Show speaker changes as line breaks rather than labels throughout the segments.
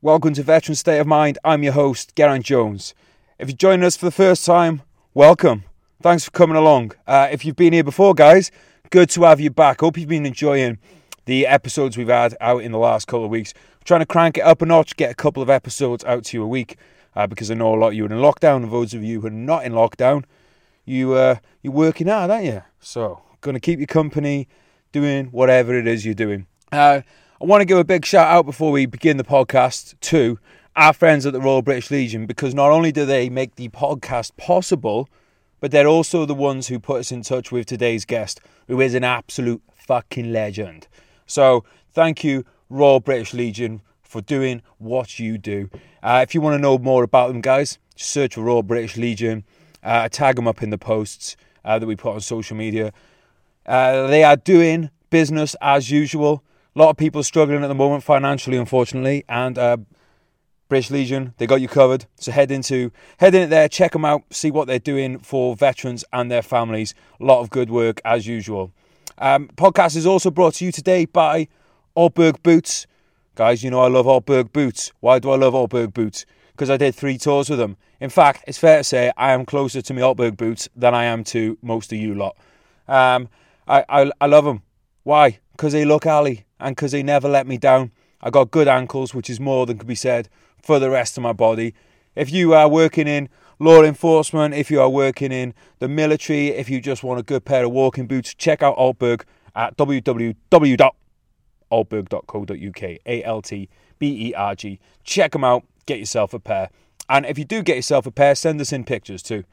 Welcome to Veteran State of Mind. I'm your host, Geraint Jones. If you're joining us for the first time, welcome. Thanks for coming along. Uh, if you've been here before, guys, good to have you back. Hope you've been enjoying the episodes we've had out in the last couple of weeks. Trying to crank it up a notch, get a couple of episodes out to you a week, uh, because I know a lot of you are in lockdown, and those of you who are not in lockdown, you uh, you're working hard, aren't you? So, gonna keep you company, doing whatever it is you're doing. Uh, I want to give a big shout out before we begin the podcast to our friends at the Royal British Legion because not only do they make the podcast possible, but they're also the ones who put us in touch with today's guest, who is an absolute fucking legend. So thank you, Royal British Legion, for doing what you do. Uh, if you want to know more about them, guys, search for Royal British Legion. Uh, tag them up in the posts uh, that we put on social media. Uh, they are doing business as usual. A lot of people struggling at the moment financially, unfortunately, and uh, British Legion, they got you covered. So head into head in there, check them out, see what they're doing for veterans and their families. A lot of good work as usual. Um, podcast is also brought to you today by Altberg Boots. Guys, you know I love Altberg Boots. Why do I love Altberg Boots? Because I did three tours with them. In fact, it's fair to say I am closer to my Altberg Boots than I am to most of you lot. Um, I, I, I love them. Why? Because they look alley and because he never let me down. I got good ankles, which is more than can be said for the rest of my body. If you are working in law enforcement, if you are working in the military, if you just want a good pair of walking boots, check out Altberg at www.altberg.co.uk. A L T B E R G. Check them out, get yourself a pair. And if you do get yourself a pair, send us in pictures too.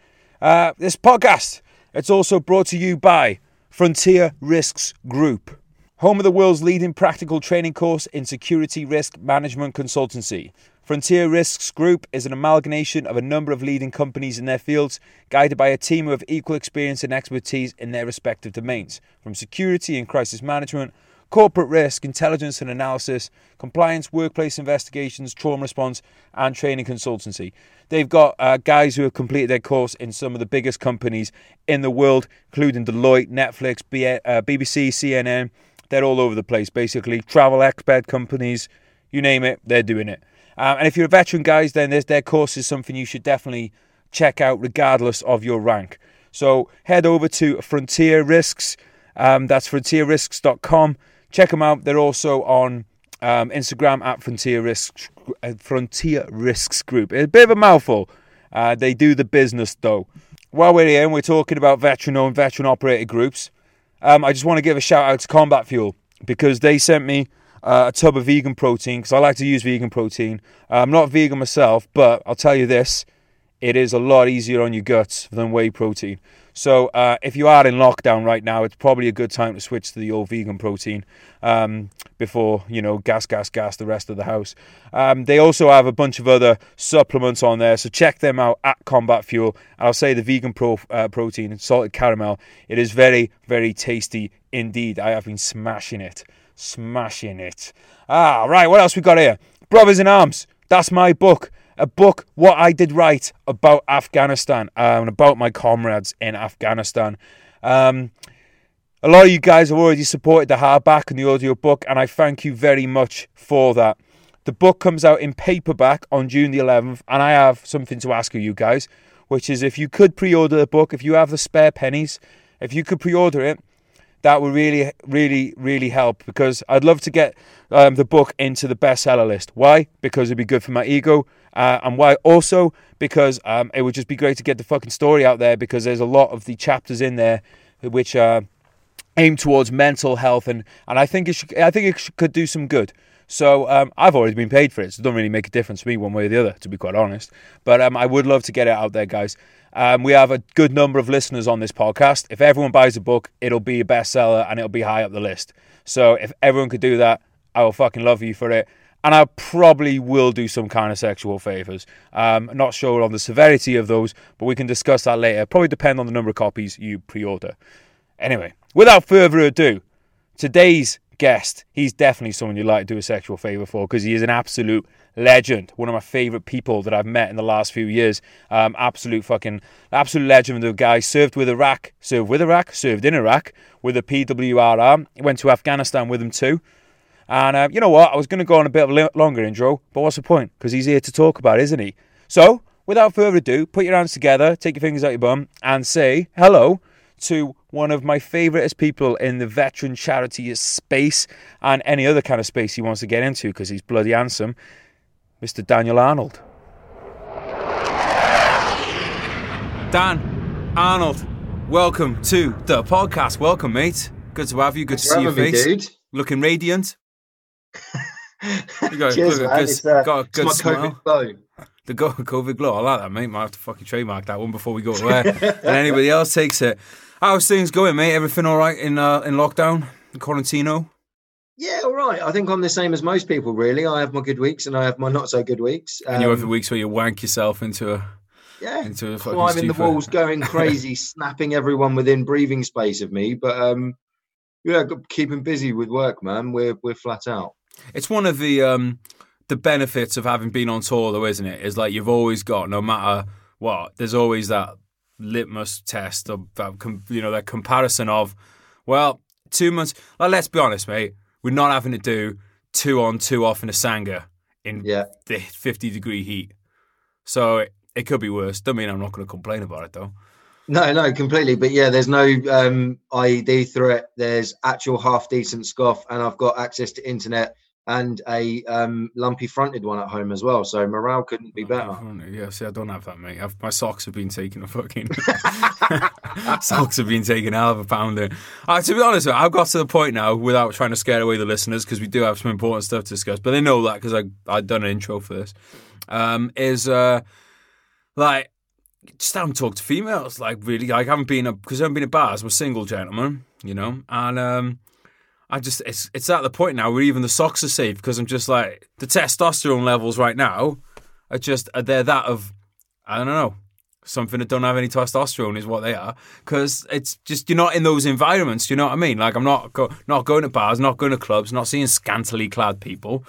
Uh, this podcast, it's also brought to you by Frontier Risks Group, home of the world's leading practical training course in security risk management consultancy. Frontier Risks Group is an amalgamation of a number of leading companies in their fields, guided by a team of equal experience and expertise in their respective domains, from security and crisis management, corporate risk, intelligence and analysis, compliance, workplace investigations, trauma response, and training consultancy. They've got uh, guys who have completed their course in some of the biggest companies in the world, including Deloitte, Netflix, B- uh, BBC, CNN. They're all over the place, basically. Travel expert companies, you name it, they're doing it. Um, and if you're a veteran, guys, then their course is something you should definitely check out, regardless of your rank. So head over to Frontier Risks. Um, that's frontierrisks.com. Check them out. They're also on um, Instagram at Frontier Risks, uh, Frontier Risks Group. It's a bit of a mouthful. Uh, they do the business though. While we're here and we're talking about veteran owned, veteran operated groups, um, I just want to give a shout out to Combat Fuel because they sent me uh, a tub of vegan protein because I like to use vegan protein. Uh, I'm not vegan myself, but I'll tell you this it is a lot easier on your guts than whey protein. So uh, if you are in lockdown right now, it's probably a good time to switch to the old vegan protein um, before you know gas, gas, gas the rest of the house. Um, they also have a bunch of other supplements on there, so check them out at Combat Fuel. And I'll say the vegan pro, uh, protein, salted caramel, it is very, very tasty indeed. I have been smashing it, smashing it. Ah, right. What else we got here? Brothers in Arms. That's my book a book, What I Did Right About Afghanistan um, and about my comrades in Afghanistan. Um, a lot of you guys have already supported the hardback and the audio book, and I thank you very much for that. The book comes out in paperback on June the 11th, and I have something to ask of you guys, which is if you could pre order the book, if you have the spare pennies, if you could pre order it, that would really, really, really help because I'd love to get um, the book into the bestseller list. Why? Because it'd be good for my ego, uh, and why also because um, it would just be great to get the fucking story out there because there's a lot of the chapters in there which uh, aim towards mental health, and, and I think it should, I think it should, could do some good. So um, I've already been paid for it, so it doesn't really make a difference to me one way or the other, to be quite honest. But um, I would love to get it out there, guys. Um, we have a good number of listeners on this podcast. If everyone buys a book, it'll be a bestseller and it'll be high up the list. So if everyone could do that, I will fucking love you for it. And I probably will do some kind of sexual favors. Um, not sure on the severity of those, but we can discuss that later. Probably depend on the number of copies you pre-order. Anyway, without further ado, today's guest, he's definitely someone you'd like to do a sexual favor for because he is an absolute legend. One of my favorite people that I've met in the last few years. Um, absolute fucking, absolute legend of the guy. Served with Iraq, served with Iraq, served in Iraq with the PWRR. Went to Afghanistan with him too. And uh, you know what? I was going to go on a bit of a longer intro, but what's the point? Because he's here to talk about, isn't he? So, without further ado, put your hands together, take your fingers out your bum, and say hello to one of my favouriteest people in the veteran charity space and any other kind of space he wants to get into because he's bloody handsome, Mr. Daniel Arnold. Dan Arnold, welcome to the podcast. Welcome, mate. Good to have you. Good to see your face.
Me,
Looking radiant.
you got, Cheers, good, man. Good, it's, uh, got a good smile.
The COVID glow. I like that, mate. Might have to fucking trademark that one before we go air. and anybody else takes it. How's things going, mate? Everything all right in uh, in lockdown, in quarantino?
Yeah, all right. I think I'm the same as most people, really. I have my good weeks and I have my not so good weeks.
Um, and you have the um, weeks where you wank yourself into a
yeah, into a climbing the walls, going crazy, snapping everyone within breathing space of me. But um, yeah, keeping busy with work, man. We're we're flat out.
It's one of the um the benefits of having been on tour, though, isn't it? Is like you've always got, no matter what, there's always that litmus test of that, you know, that comparison of, well, two months. Like, let's be honest, mate. We're not having to do two on, two off in a sangar in yeah. the 50 degree heat. So it, it could be worse. Don't mean I'm not going to complain about it, though.
No, no, completely. But yeah, there's no um, IED threat. There's actual half decent scoff, and I've got access to internet and a um, lumpy fronted one at home as well. So morale couldn't be better.
Yeah, see, I don't have that, mate. I've, my socks have been taken a fucking socks have been a hell of a pounder. Uh, to be honest, I've got to the point now without trying to scare away the listeners because we do have some important stuff to discuss. But they know that because I I've done an intro for this. Um, is uh, like just haven't talked to females. Like really, like I haven't been because I haven't been at bars. I'm a single gentleman, you know, and um, I just it's it's at the point now where even the socks are safe because I'm just like the testosterone levels right now are just are they're that of I don't know something that don't have any testosterone is what they are because it's just you're not in those environments. You know what I mean? Like I'm not go, not going to bars, not going to clubs, not seeing scantily clad people.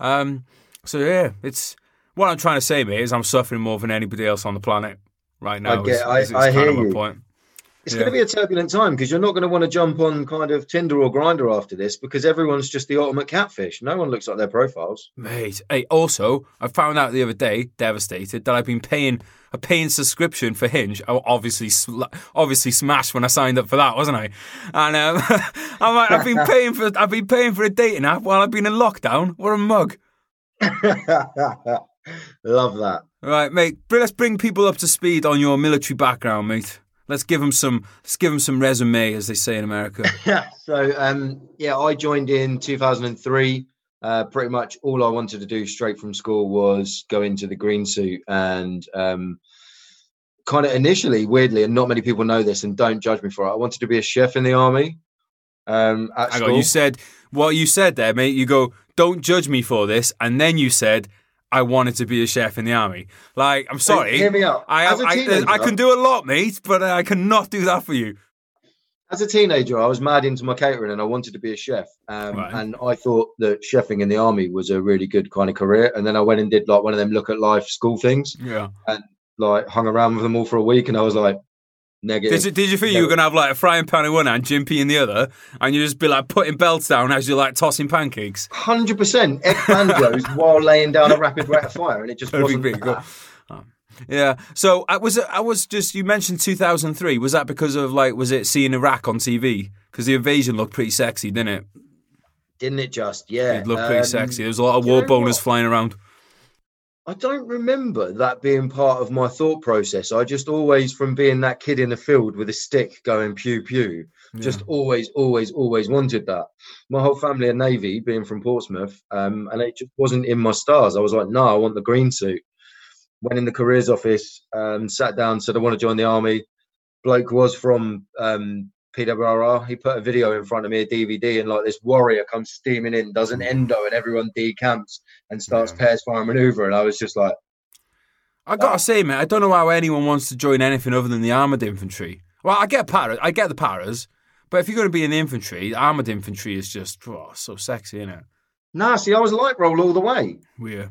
Um, so yeah, it's what I'm trying to say, mate, is I'm suffering more than anybody else on the planet right now.
I, get, is, is, I, I hear you. Point. It's yeah. going to be a turbulent time because you're not going to want to jump on kind of Tinder or Grindr after this because everyone's just the ultimate catfish. No one looks like their profiles.
Mate, hey, also, I found out the other day, devastated, that I've been paying a paying subscription for Hinge. I obviously, obviously smashed when I signed up for that, wasn't I? And um, I'm like, I've been paying for, I've been paying for a dating app while I've been in lockdown. What a mug!
Love that.
Right, mate. Let's bring people up to speed on your military background, mate. Let's give them some. Let's give them some resume, as they say in America.
Yeah. So, um, yeah, I joined in 2003. Uh, pretty much all I wanted to do straight from school was go into the green suit and um, kind of initially, weirdly, and not many people know this, and don't judge me for it. I wanted to be a chef in the army. Um, at
Hang on, you said what you said there, mate. You go, don't judge me for this, and then you said I wanted to be a chef in the army. Like, I'm sorry.
Hear me out.
I, I, I, can do a lot, mate, but I cannot do that for you.
As a teenager, I was mad into my catering and I wanted to be a chef. Um, right. And I thought that chefing in the army was a really good kind of career. And then I went and did like one of them look at life school things.
Yeah.
And like hung around with them all for a week. And I was like, Negative.
Did you, did you think you were going to have like a frying pan in one hand, Jimpy in the other, and you just be like putting belts down as you're like tossing pancakes?
Hundred percent egg banjos while laying down a rapid rate of fire, and it just wasn't. Big, oh.
Yeah. So I was I was just you mentioned 2003. Was that because of like was it seeing Iraq on TV? Because the invasion looked pretty sexy, didn't it?
Didn't it just? Yeah.
It looked pretty um, sexy. There was a lot of war boners flying around.
I don't remember that being part of my thought process. I just always, from being that kid in the field with a stick going pew pew, yeah. just always, always, always wanted that. My whole family are Navy, being from Portsmouth, um, and it just wasn't in my stars. I was like, no, I want the green suit. Went in the careers office, um, sat down, said I want to join the army. Bloke was from um, PWRR. He put a video in front of me, a DVD, and like this warrior comes steaming in, does an mm. endo, and everyone decamps and starts yeah. pairs fire maneuver. And I was just like,
I gotta oh. say, man, I don't know how anyone wants to join anything other than the armored infantry. Well, I get paras, I get the paras, but if you're going to be in the infantry, armored infantry is just oh, so sexy, isn't it?
Nah, see, I was light roll all the way.
Yeah.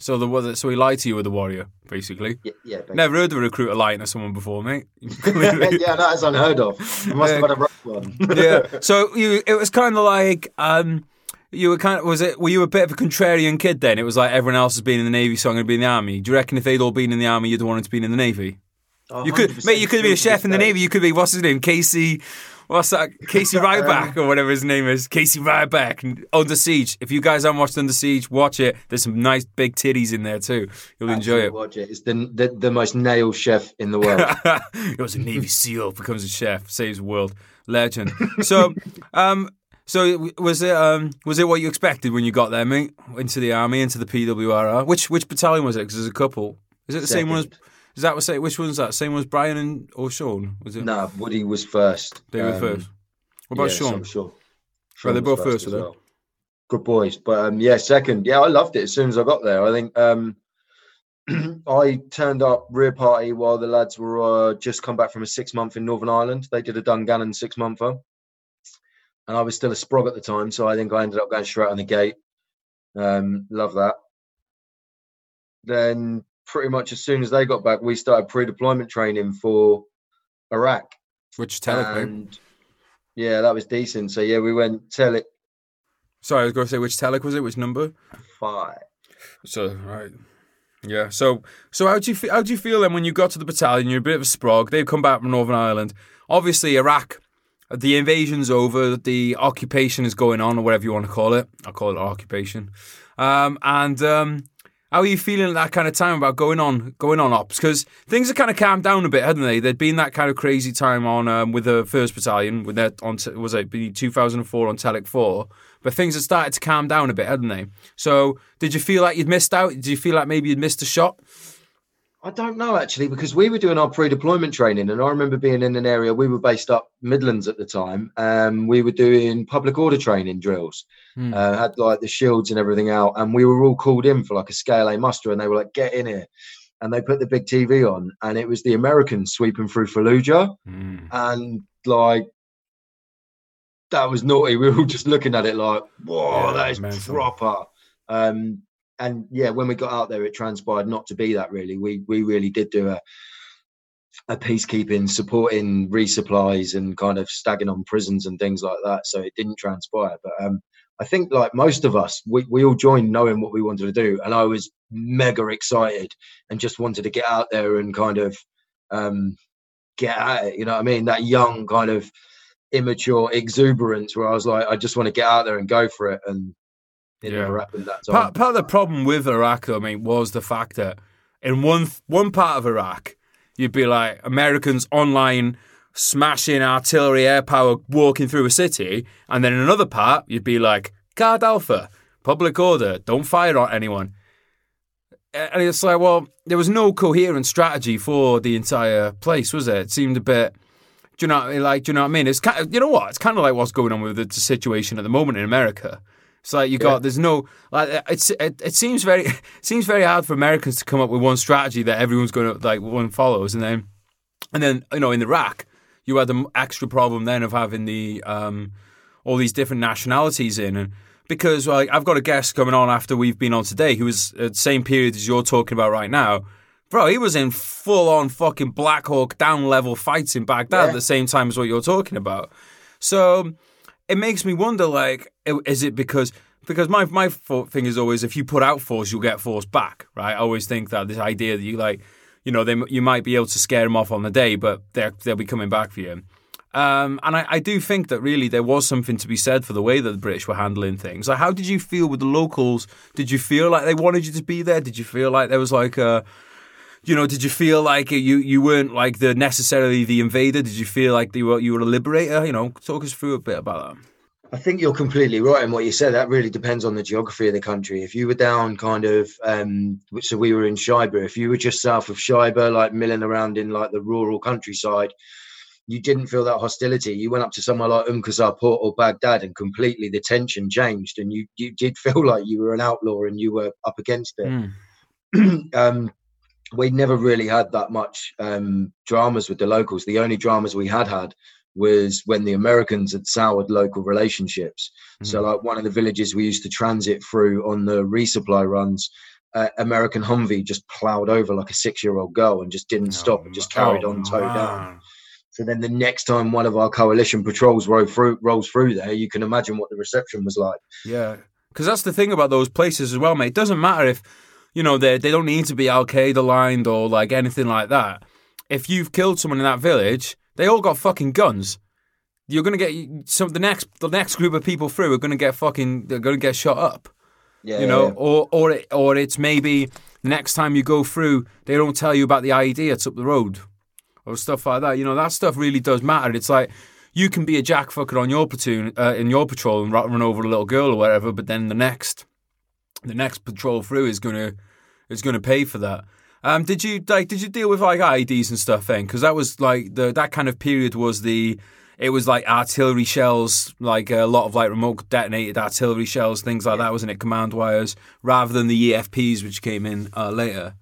So the so he lied to you with the warrior, basically.
Yeah, yeah basically.
Never heard of a recruiter lying to someone before, mate.
yeah, that is unheard of. You must have had a rough one.
yeah. So you, it was kind of like, um, You were kind of was it? Were you a bit of a contrarian kid then? It was like everyone else has been in the navy, so I'm going to be in the army. Do you reckon if they'd all been in the army, you'd have wanted to be in the navy? You could, mate. You could be a chef in the navy. You could be what's his name, Casey. What's that? Casey Ryback or whatever his name is. Casey Ryback. Under Siege. If you guys haven't watched Under Siege, watch it. There's some nice big titties in there too. You'll enjoy
it. Watch it. It's the, the the most nail chef in the world.
it. was a Navy SEAL, becomes a chef, saves the world, legend. So, um, so was it um was it what you expected when you got there, mate? Into the army, into the PWRR. Which which battalion was it? Because there's a couple. Is it the same one as? Is that what say? Which one's that? Same one as Brian and or Sean? Was it?
no, Woody was first.
They were
Um,
first. What about
yeah,
Sean?
Sure. Sean
they
was
both first, they?
well. Good boys, but um, yeah, second. Yeah, I loved it as soon as I got there. I think um, I turned up rear party while the lads were uh, just come back from a six month in Northern Ireland. They did a Dungannon six monther, and I was still a sprog at the time, so I think I ended up going straight on the gate. Um, love that. Then pretty much as soon as they got back, we started pre-deployment training for Iraq.
Which Telic,
and yeah, that was decent. So yeah, we went Telic
Sorry, I was going to say which Telic was it? Which number?
five.
So right, yeah. So so how do you feel? How do you feel then when you got to the battalion? You're a bit of a sprog. They've come back from Northern Ireland. Obviously, Iraq. The invasion's over. The occupation is going on, or whatever you want to call it. I'll call it occupation. Um, and um, how are you feeling at that kind of time about going on, going on ops? Because things have kind of calmed down a bit, hadn't they? There'd been that kind of crazy time on um, with the first battalion, with that on was it 2004 on Telic Four, but things had started to calm down a bit, hadn't they? So, did you feel like you'd missed out? Did you feel like maybe you'd missed a shot?
I don't know actually because we were doing our pre-deployment training, and I remember being in an area. We were based up Midlands at the time. Um, we were doing public order training drills.
Hmm.
Uh, had like the shields and everything out, and we were all called in for like a scale A muster, and they were like, "Get in here." And they put the big TV on, and it was the Americans sweeping through Fallujah.
Mm.
and like that was naughty. We were all just looking at it like, whoa,
Yeah,
that is
mental.
proper. Um, and yeah, when we got out there, it transpired not to be that. Really, we we really did do a a peacekeeping, supporting resupplies, and kind of stagging on prisons and things like that. So it didn't transpire. But um, I think like most of us, we we all joined knowing what we wanted to do, and I was mega excited and just wanted to get out there and kind of um, get at it. You know what I mean? That young kind of immature exuberance where I was like, I just want to get out there and go for it. And it
Yeah.
never happened that time.
Part, part of the problem with Iraq, though, I mean, was the fact that in one one part of Iraq, you'd be like Americans online smashing artillery air power walking through a city, and then in another part, you'd be like Card Alpha, public order, don't fire on anyone. And it's like, well, there was no coherent strategy for the entire place, was there? It seemed a bit. Do you know, like, do you know what I mean? It's kind of, you know what? It's kind of like what's going on with the situation at the moment in America. It's like you got there's no like it's it, it seems very it seems very hard for Americans to come up with one strategy that everyone's going to like one follows and then and then you know in Iraq you had the extra problem then of having the um all these different nationalities in and because like I've got a guest coming on after we've been on today who was at the same period as you're talking about right now. Bro, he was in full on fucking Black Hawk down level fights in Baghdad
Yeah.
at the same time as what you're talking about. So it makes me wonder like is it because because my my thing is always if you put out force you'll get force back right i always think that this idea that you like you know they you might be able to scare them off on the day but they're, they'll be coming back for you um, and I, I do think that really there was something to be said for the way that the British were handling things. Like, how did you feel with the locals? Did you feel like they wanted you to be there? Did you feel like there was like a, you know, did you feel like you you weren't like the necessarily the invader? Did you feel like you were you were a liberator? You know, talk us through a bit about that.
I think you're completely right in what you said. That really depends on the geography of the country. If you were down kind of, um, so we were in Shaibah. If you were just south of Shaibah, like milling around in like the rural countryside, you didn't feel that hostility. You went up to somewhere like Umqasar Port or Baghdad, and completely the tension changed, and you you did feel like you were an outlaw and you were up against it.
Mm.
um, we never really had that much um, dramas with the locals. The only dramas we had had was when the Americans had soured local relationships. So, like one of the villages we used to transit through on the resupply runs, uh, American Humvee just plowed over like a six-year-old girl and just didn't stop and just carried
Oh,
on toe down. So then the next time one of our coalition patrols roll through, rolls through there, you can imagine what the reception was like.
Yeah, because that's the thing about those places as well, mate. It doesn't matter if you know they they don't need to be Al Qaeda aligned or like anything like that. If you've killed someone in that village, they all got fucking guns. You're gonna get some the next the next group of people through are gonna get fucking they're gonna get shot up.
Yeah,
you know,
yeah.
or or it, or it's maybe the next time you go through, they don't tell you about the IED that's up the road, or stuff like that. You know, that stuff really does matter. It's like you can be a jackfucker on your platoon uh, in your patrol and run over a little girl or whatever, but then the next the next patrol through is gonna is gonna pay for that. Um, did you like? Did you deal with like IEDs and stuff then? Because that was like the that kind of period was the it was like artillery shells, like a lot of like remote detonated artillery shells, things like that, wasn't it? Command wires, rather than the EFPs which came in uh, later.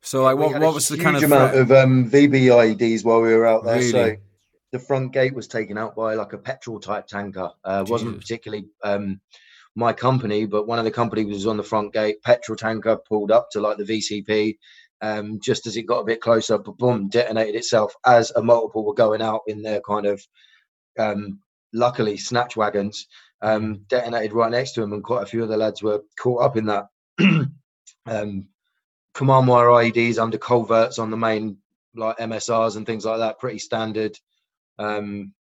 So like, what what was the kind of
amount
threat?
of um, VBIEDs while we were out there? So the front gate was taken out by like a petrol type tanker. Uh, wasn't particularly um, my company, but one of the company was on the front gate. Petrol tanker pulled up to like the VCP. Um, just as it got a bit closer, boom, detonated itself as a multiple were going out in their kind of um, luckily snatch wagons. Um, detonated right next to him, and quite a few of the lads were caught up in that. um, command wire IEDs under culverts on the main like MSRs and things like that. Pretty standard um,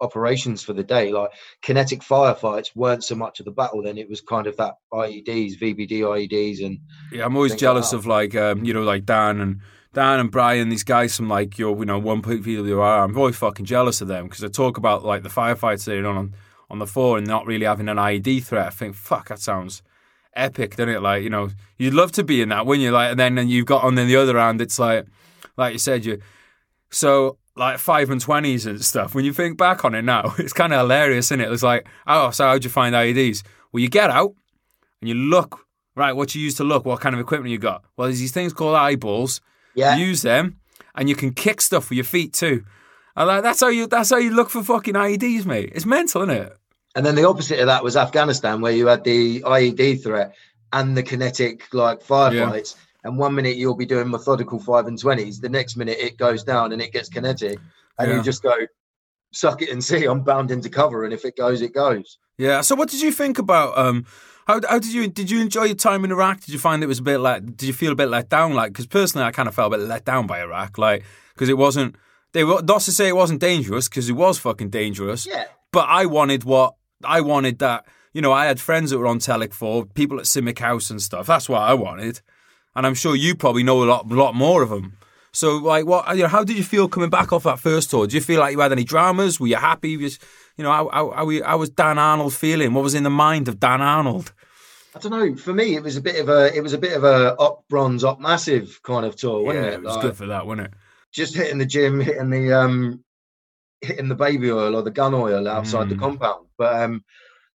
operations for the day. Like kinetic firefights weren't so much of the battle then; it was kind of that IEDs, VBD IEDs, and
Yeah, I'm always
things like
jealous of like um, you know like Dan and Dan and Brian, these guys from like your you know one PWR. I'm always fucking jealous of them because they talk about like the firefights they're on on the floor and not really having an IED threat. I think fuck that sounds epic, doesn't it? Like you know you'd love to be in that, wouldn't you? Like and then and you've got on the other hand, it's like like you said you so like five and twenties and stuff. When you think back on it now, it's kind of hilarious, isn't it? It's like oh, so how'd you find IEDs? Well, you get out and you look right. What you use to look, what kind of equipment you got? Well, there's these things called eyeballs.
yeah,
Use them, and you can kick stuff with your feet too. And like, that's how you that's how you look for fucking IEDs, mate. It's mental, isn't it?
And then the opposite of that was Afghanistan, where you had the IED threat and the kinetic like firefights. And one minute you'll be doing methodical five and twenties, the next minute it goes down and it gets kinetic, and
Yeah.
you just go, suck it and see. I'm bound into cover, and if it goes, it goes.
Yeah. So, what did you think about um? How, how did you did you enjoy your time in Iraq? Did you find it was a bit like? Did you feel a bit let down? Like, because personally, I kind of felt a bit let down by Iraq, like because it wasn't. They were not to say it wasn't dangerous because it was fucking dangerous.
Yeah,
But I wanted what I wanted that you know I had friends that were on Telic for people at CIMIC House and stuff. That's what I wanted, and I'm sure you probably know a lot lot more of them. So like, what you know, how did you feel coming back off that first tour? Did you feel like you had any dramas? Were you happy? Was you know how how, how, how was Dan Arnold feeling? What was in the mind of Dan Arnold?
I don't know. For me, it was a bit of a it was a bit of a up bronze, up massive kind of tour, wasn't
yeah,
it?
it was
Like,
good for that, wasn't it?
just hitting the gym, hitting the um, hitting the baby oil or the gun oil outside the
Mm.
compound. But um,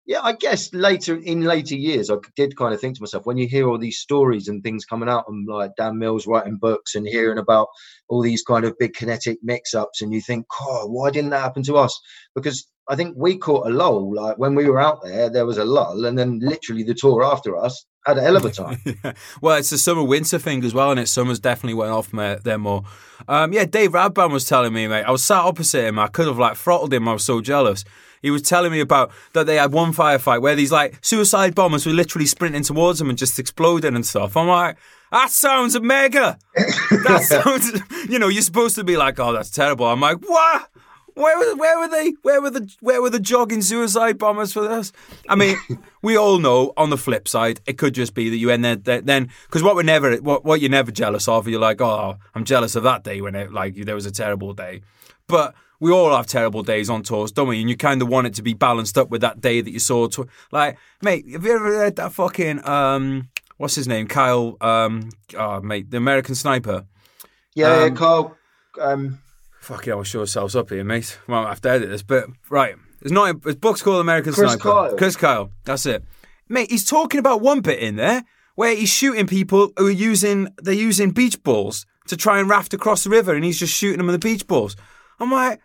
yeah, I guess later in later years, I did kind of think to myself when you hear all these stories and things coming out, and like Dan Mills writing books and hearing about all these kind of big kinetic mix-ups, and you think, God, why didn't that happen to us? Because I think we caught a lull. Like when we were out there, there was a lull, and then literally the tour after us had a hell of a time.
Well, it's a summer winter thing as well, and it summers definitely went off there more. Um, yeah, Dave Radban was telling me, mate. I was sat opposite him. I could have like throttled him. I was so jealous. He was telling me about that they had one firefight where these like suicide bombers were literally sprinting towards them and just exploding and stuff. I'm like, that sounds mega. that sounds, you know, you're supposed to be like, oh, that's terrible. I'm like, what? Where were, where were they? Where were the where were the jogging suicide bombers for this? I mean, we all know. On the flip side, it could just be that you end there then because what we're never what what you're never jealous of. You're like, oh, I'm jealous of that day when it like there was a terrible day, but we all have terrible days on tours, don't we? And you kind of want it to be balanced up with that day that you saw. Tw- like, mate, have you ever read that fucking um, what's his name, Kyle? Um, oh, mate, the American Sniper.
Yeah,
Um,
yeah, Carl. Um,
Fuck yeah, we'll show ourselves up here, mate. We won't have to edit this, but right. It's not. It's book's called American
Chris
Sniper.
Kyle.
Chris Kyle. That's it, mate. He's talking about one bit in there where he's shooting people who are using they're using beach balls to try and raft across the river, and he's just shooting them with the beach balls. I'm like,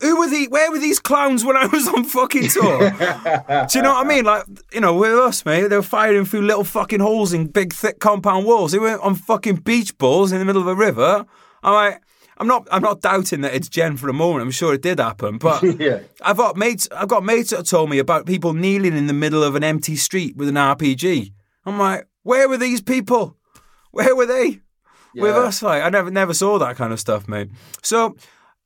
who were the? Where were these clowns when I was on fucking tour? Do you know what I mean? Like, you know, with us, mate, they were firing through little fucking holes in big, thick compound walls. They weren't on fucking beach balls in the middle of a river. I'm like, I'm not I'm not doubting that it's Jen for a moment. I'm sure it did happen, but
yeah.
I've got mates I've got mates that told me about people kneeling in the middle of an empty street with an RPG. I'm like, where were these people? Where were they? With us, like I never never saw that kind of stuff, mate. So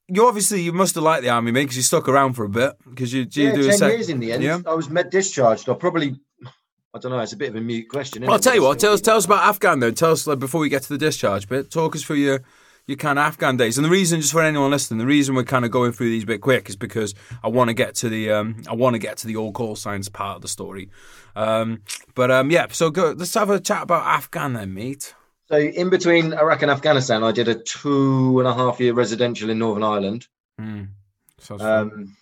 you obviously you must have liked the army, mate, because you stuck around for a bit because you, you
yeah,
do a
ten
sec-
years in the end.
Yeah.
I was med discharged. I probably, I don't know. It's a bit of a mute question.
Well, I'll tell you what. Tell us, tell us about Afghan then. Tell us like, before we get to the discharge bit. Talk us through your your kind of Afghan days. And the reason, just for anyone listening, the reason we're kind of going through these a bit quick is because I want to get to the um, I want to get to the all call signs part of the story. Um, but um, yeah, so go. Let's have a chat about Afghan then, mate.
So in between Iraq and Afghanistan, I did a two and a half year residential in Northern Ireland.
Fun.
Um,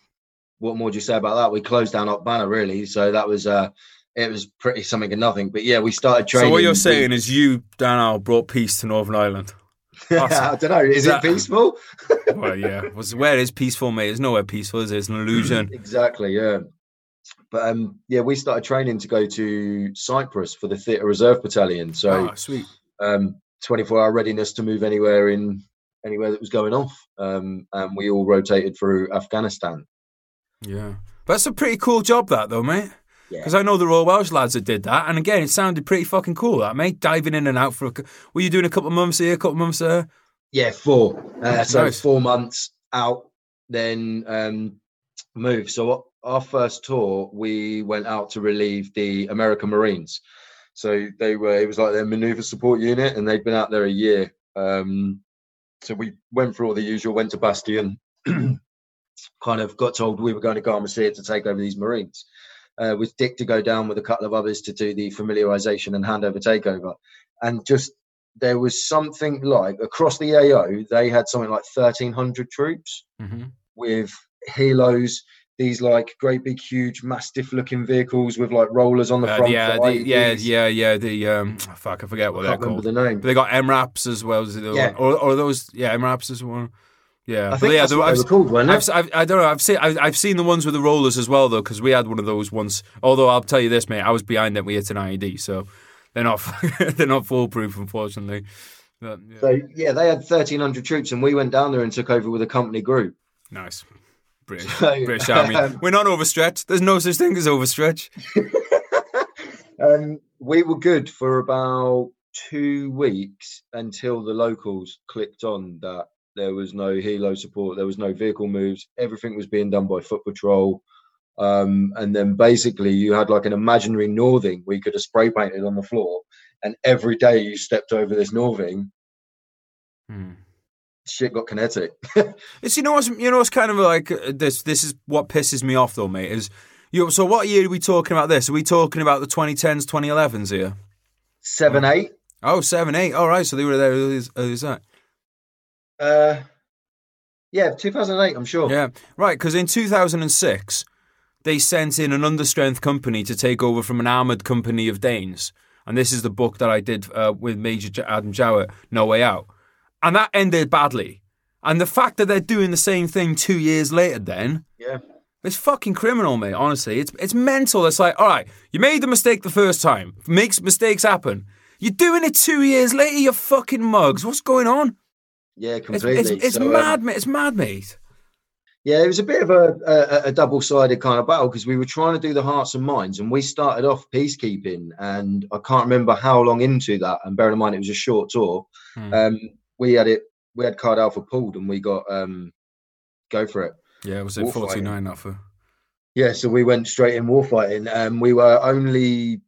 what more do you say about that? We closed down Banner really, so that was uh, it was pretty something and nothing. But yeah, we started training.
so what you're saying is you, Daniel, brought peace to Northern Ireland.
I don't know. Is
That-
it peaceful?
Well, yeah. Was where is peaceful, mate? It's nowhere peaceful. Is it? It's an illusion.
exactly. Yeah. But um, yeah, we started training to go to Cyprus for the Theatre Reserve Battalion. So
Ah, sweet.
Um, 24 hour readiness to move anywhere in anywhere that was going off. Um, and we all rotated through Afghanistan.
Yeah. That's a pretty cool job, that though, mate.
Yeah.
Because I know the Royal Welsh lads that did that, and again, it sounded pretty fucking cool, that mate. Diving in and out for a. Were you doing a couple of months here, a couple of months there?
Yeah, four. Uh, so
Nice.
four months out, then um, move. So our first tour, we went out to relieve the American Marines. So they were, it was like their maneuver support unit, and they'd been out there a year. Um, so we went through all the usual, went to Bastion, kind of got told we were going to Garmsir to take over these Marines. Uh, with Dick to go down with a couple of others to do the familiarization and handover takeover. And just there was something like across the AO, they had something like 1,300 troops
Mm-hmm.
with helos, these like great big, huge, mastiff looking vehicles with like rollers on the
Uh,
front.
yeah, the, yeah, yeah, yeah. The um, fuck, I forget what
I
they're called.
the name.
But they got MRAPs as well as the
Yeah.
one, or, or those, yeah, MRAPs as one. Yeah,
I
but
think
yeah,
that's
the-
what
I've,
they were called, weren't
I've? I've, I don't know. I've seen I've, I've seen the ones with the rollers as well though, because we had one of those once. Although I'll tell you this, mate, I was behind them. We hit an IED, so they're not they're not foolproof, unfortunately. But, yeah.
So yeah, they had 1,300 troops, and we went down there and took over with a company group.
nice, British,
So,
British Army.
um,
We're not overstretched. There's no such thing as overstretch.
um, we were good for about two weeks until the locals clicked on that there was no helo support, there was no vehicle moves, everything was being done by foot patrol. Um, and then basically you had like an imaginary northing we could have spray painted on the floor, and every day you stepped over this northing,
Hmm.
Shit got kinetic.
It's you know what's you know what's kind of like uh, this. This is what pisses me off though, mate. Is you so what year are we talking about this? Are we talking about the 2010s, 2011s here?
Seven, eight.
Oh, seven, eight. All right, so they were there. Is, who's that?
Uh, yeah, 2008, I'm sure.
Yeah, right. Because in 2006, they sent in an understrength company to take over from an armored company of Danes, and this is the book that I did uh, with Major J- Adam Jowett, No Way Out, and that ended badly. And the fact that they're doing the same thing two years later, then
Yeah.
it's fucking criminal, mate. Honestly, it's it's mental. It's like, all right, you made the mistake the first time. Makes mistakes happen. You're doing it two years later. You fucking mugs. What's going on?
Yeah,
It's
completely.
it's, it's
So, um,
mad, mate. It's mad, mate.
Yeah, it was a bit of a, a, a double-sided kind of battle because we were trying to do the hearts and minds, and we started off peacekeeping, and I can't remember how long into that. And bearing in mind it was a short tour,
Hmm.
um, we had it, we had Card Alpha pulled, and we got um, go for it.
Yeah, was it
War
49 off for?
Yeah, so we went straight in warfighting, and we were only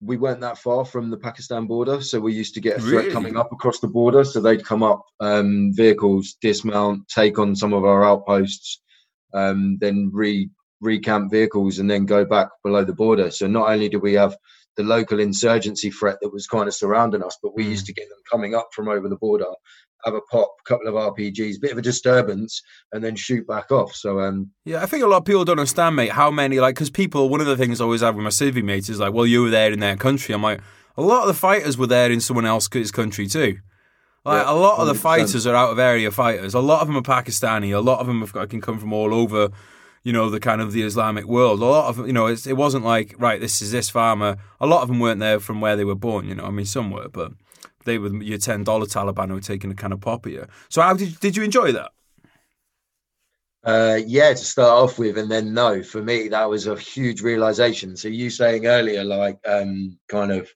we weren't that far from the Pakistan border, so we used to get a threat
Really?
coming up across the border. So they'd come up, um, vehicles, dismount, take on some of our outposts, um, then re recamp vehicles, and then go back below the border. So not only did we have the local insurgency threat that was kind of surrounding us, but we
Mm.
used to get them coming up from over the border, have a pop, couple of RPGs, bit of a disturbance, and then shoot back off. So um,
Yeah, I think a lot of people don't understand, mate, how many, like, because people, one of the things I always have with my civvy mates is like, well, you were there in their country. I'm like, a lot of the fighters were there in someone else's country too. Like,
Yeah,
a lot of the fighters are out of area fighters. A lot of them are Pakistani. A lot of them have got, can come from all over, you know, the kind of the Islamic world. A lot of, you know, it wasn't like, right, this is this farmer. A lot of them weren't there from where they were born, you know. I mean, some were, but they were your $10 Taliban who were taking a kind of pop of you. So how did, did you enjoy that?
Uh, yeah, to start off with, and then no, for me, that was a huge realization. So you saying earlier, like, um, kind of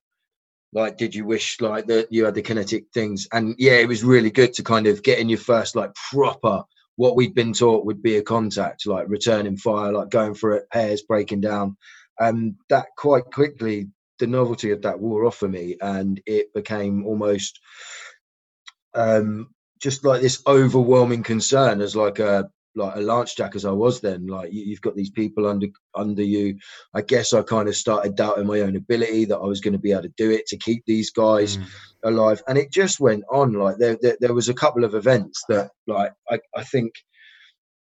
like, did you wish like that you had the kinetic things? And yeah, it was really good to kind of get in your first like proper what we'd been taught would be a contact, like returning fire, like going for it, pairs breaking down. And that quite quickly, the novelty of that wore off for me, and it became almost um, just like this overwhelming concern as like a like a lance jack as I was then. Like you, have got these people under under you. I guess I kind of started doubting my own ability that I was going to be able to do it to keep these guys mm. alive. And it just went on. Like there, there, there was a couple of events that like I, I think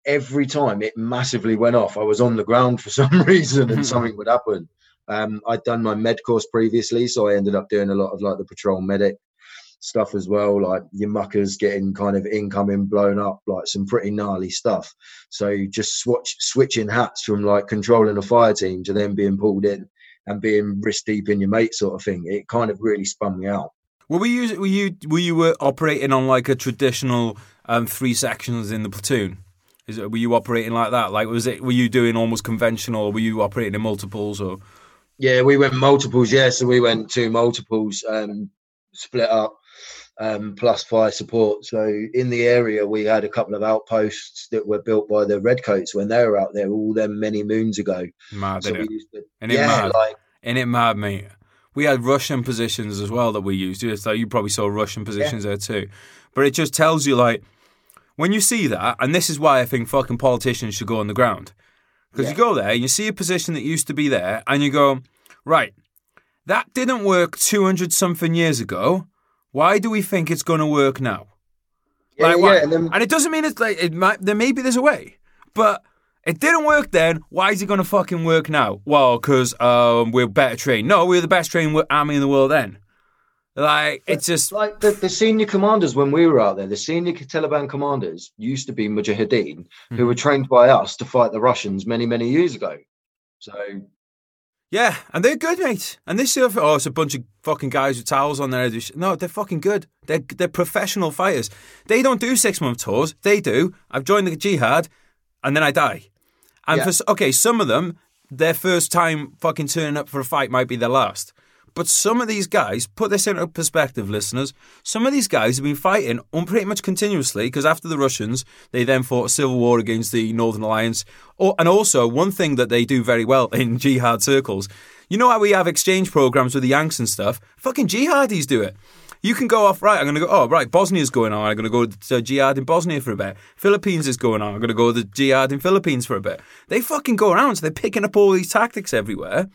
every time it massively went off, I was on the ground for some reason and something would happen. Um, I'd done my med course previously, so I ended up doing a lot of like the patrol medic stuff as well, like your muckers getting kind of incoming blown up, like some pretty gnarly stuff. So just switch switching hats from like controlling a fire team to then being pulled in and being wrist deep in your mate sort of thing. It kind of really spun me out.
Well, were you were you were you uh, operating on like a traditional um, three sections in the platoon? Is it, were you operating like that? Like was it were you doing almost conventional? or Were you operating in multiples or?
Yeah, we went multiples. Yeah, so we went two multiples, um, split up um, plus fire support. So in the area, we had a couple of outposts that were built by the Redcoats when they were out there all them many moons ago.
Mad, so it? To, and it yeah, mad. Like, and it mad, mate. We had Russian positions as well that we used. So you probably saw Russian positions yeah. there too. But it just tells you, like, when you see that, and this is why I think fucking politicians should go on the ground. Because yeah. you go there and you see a position that used to be there, and you go, right, that didn't work 200 something years ago. Why do we think it's going to work now?
Yeah, like, yeah, and, then,
and, it doesn't mean it's like it might. There maybe there's a way, but it didn't work then. Why is it going to fucking work now? Well, because um, we're better trained. No, we're the best trained army in the world. Then, like it's just
like the, the senior commanders when we were out there. The senior Taliban commanders used to be Mujahideen, mm-hmm. who were trained by us to fight the Russians many many years ago. So
yeah, and they're good, mate. And this stuff, oh, it's a bunch of fucking guys with towels on their head. No, they're fucking good. They're they're professional fighters. They don't do six month tours. They do. I've joined the jihad, and then I die. And yeah. for okay, some of them, their first time fucking turning up for a fight might be their last. But some of these guys, put this into perspective, listeners, some of these guys have been fighting on pretty much continuously because after the Russians, they then fought a civil war against the Northern Alliance. Oh, and also, one thing that they do very well in jihad circles, you know how we have exchange programs with the Yanks and stuff? Fucking jihadis do it. You can go off, right, I'm going to go, oh, right, Bosnia's going on. I'm going to go to jihad in Bosnia for a bit. Philippines is going on. I'm going to go to jihad in Philippines for a bit. They fucking go around. So they're picking up all these tactics everywhere.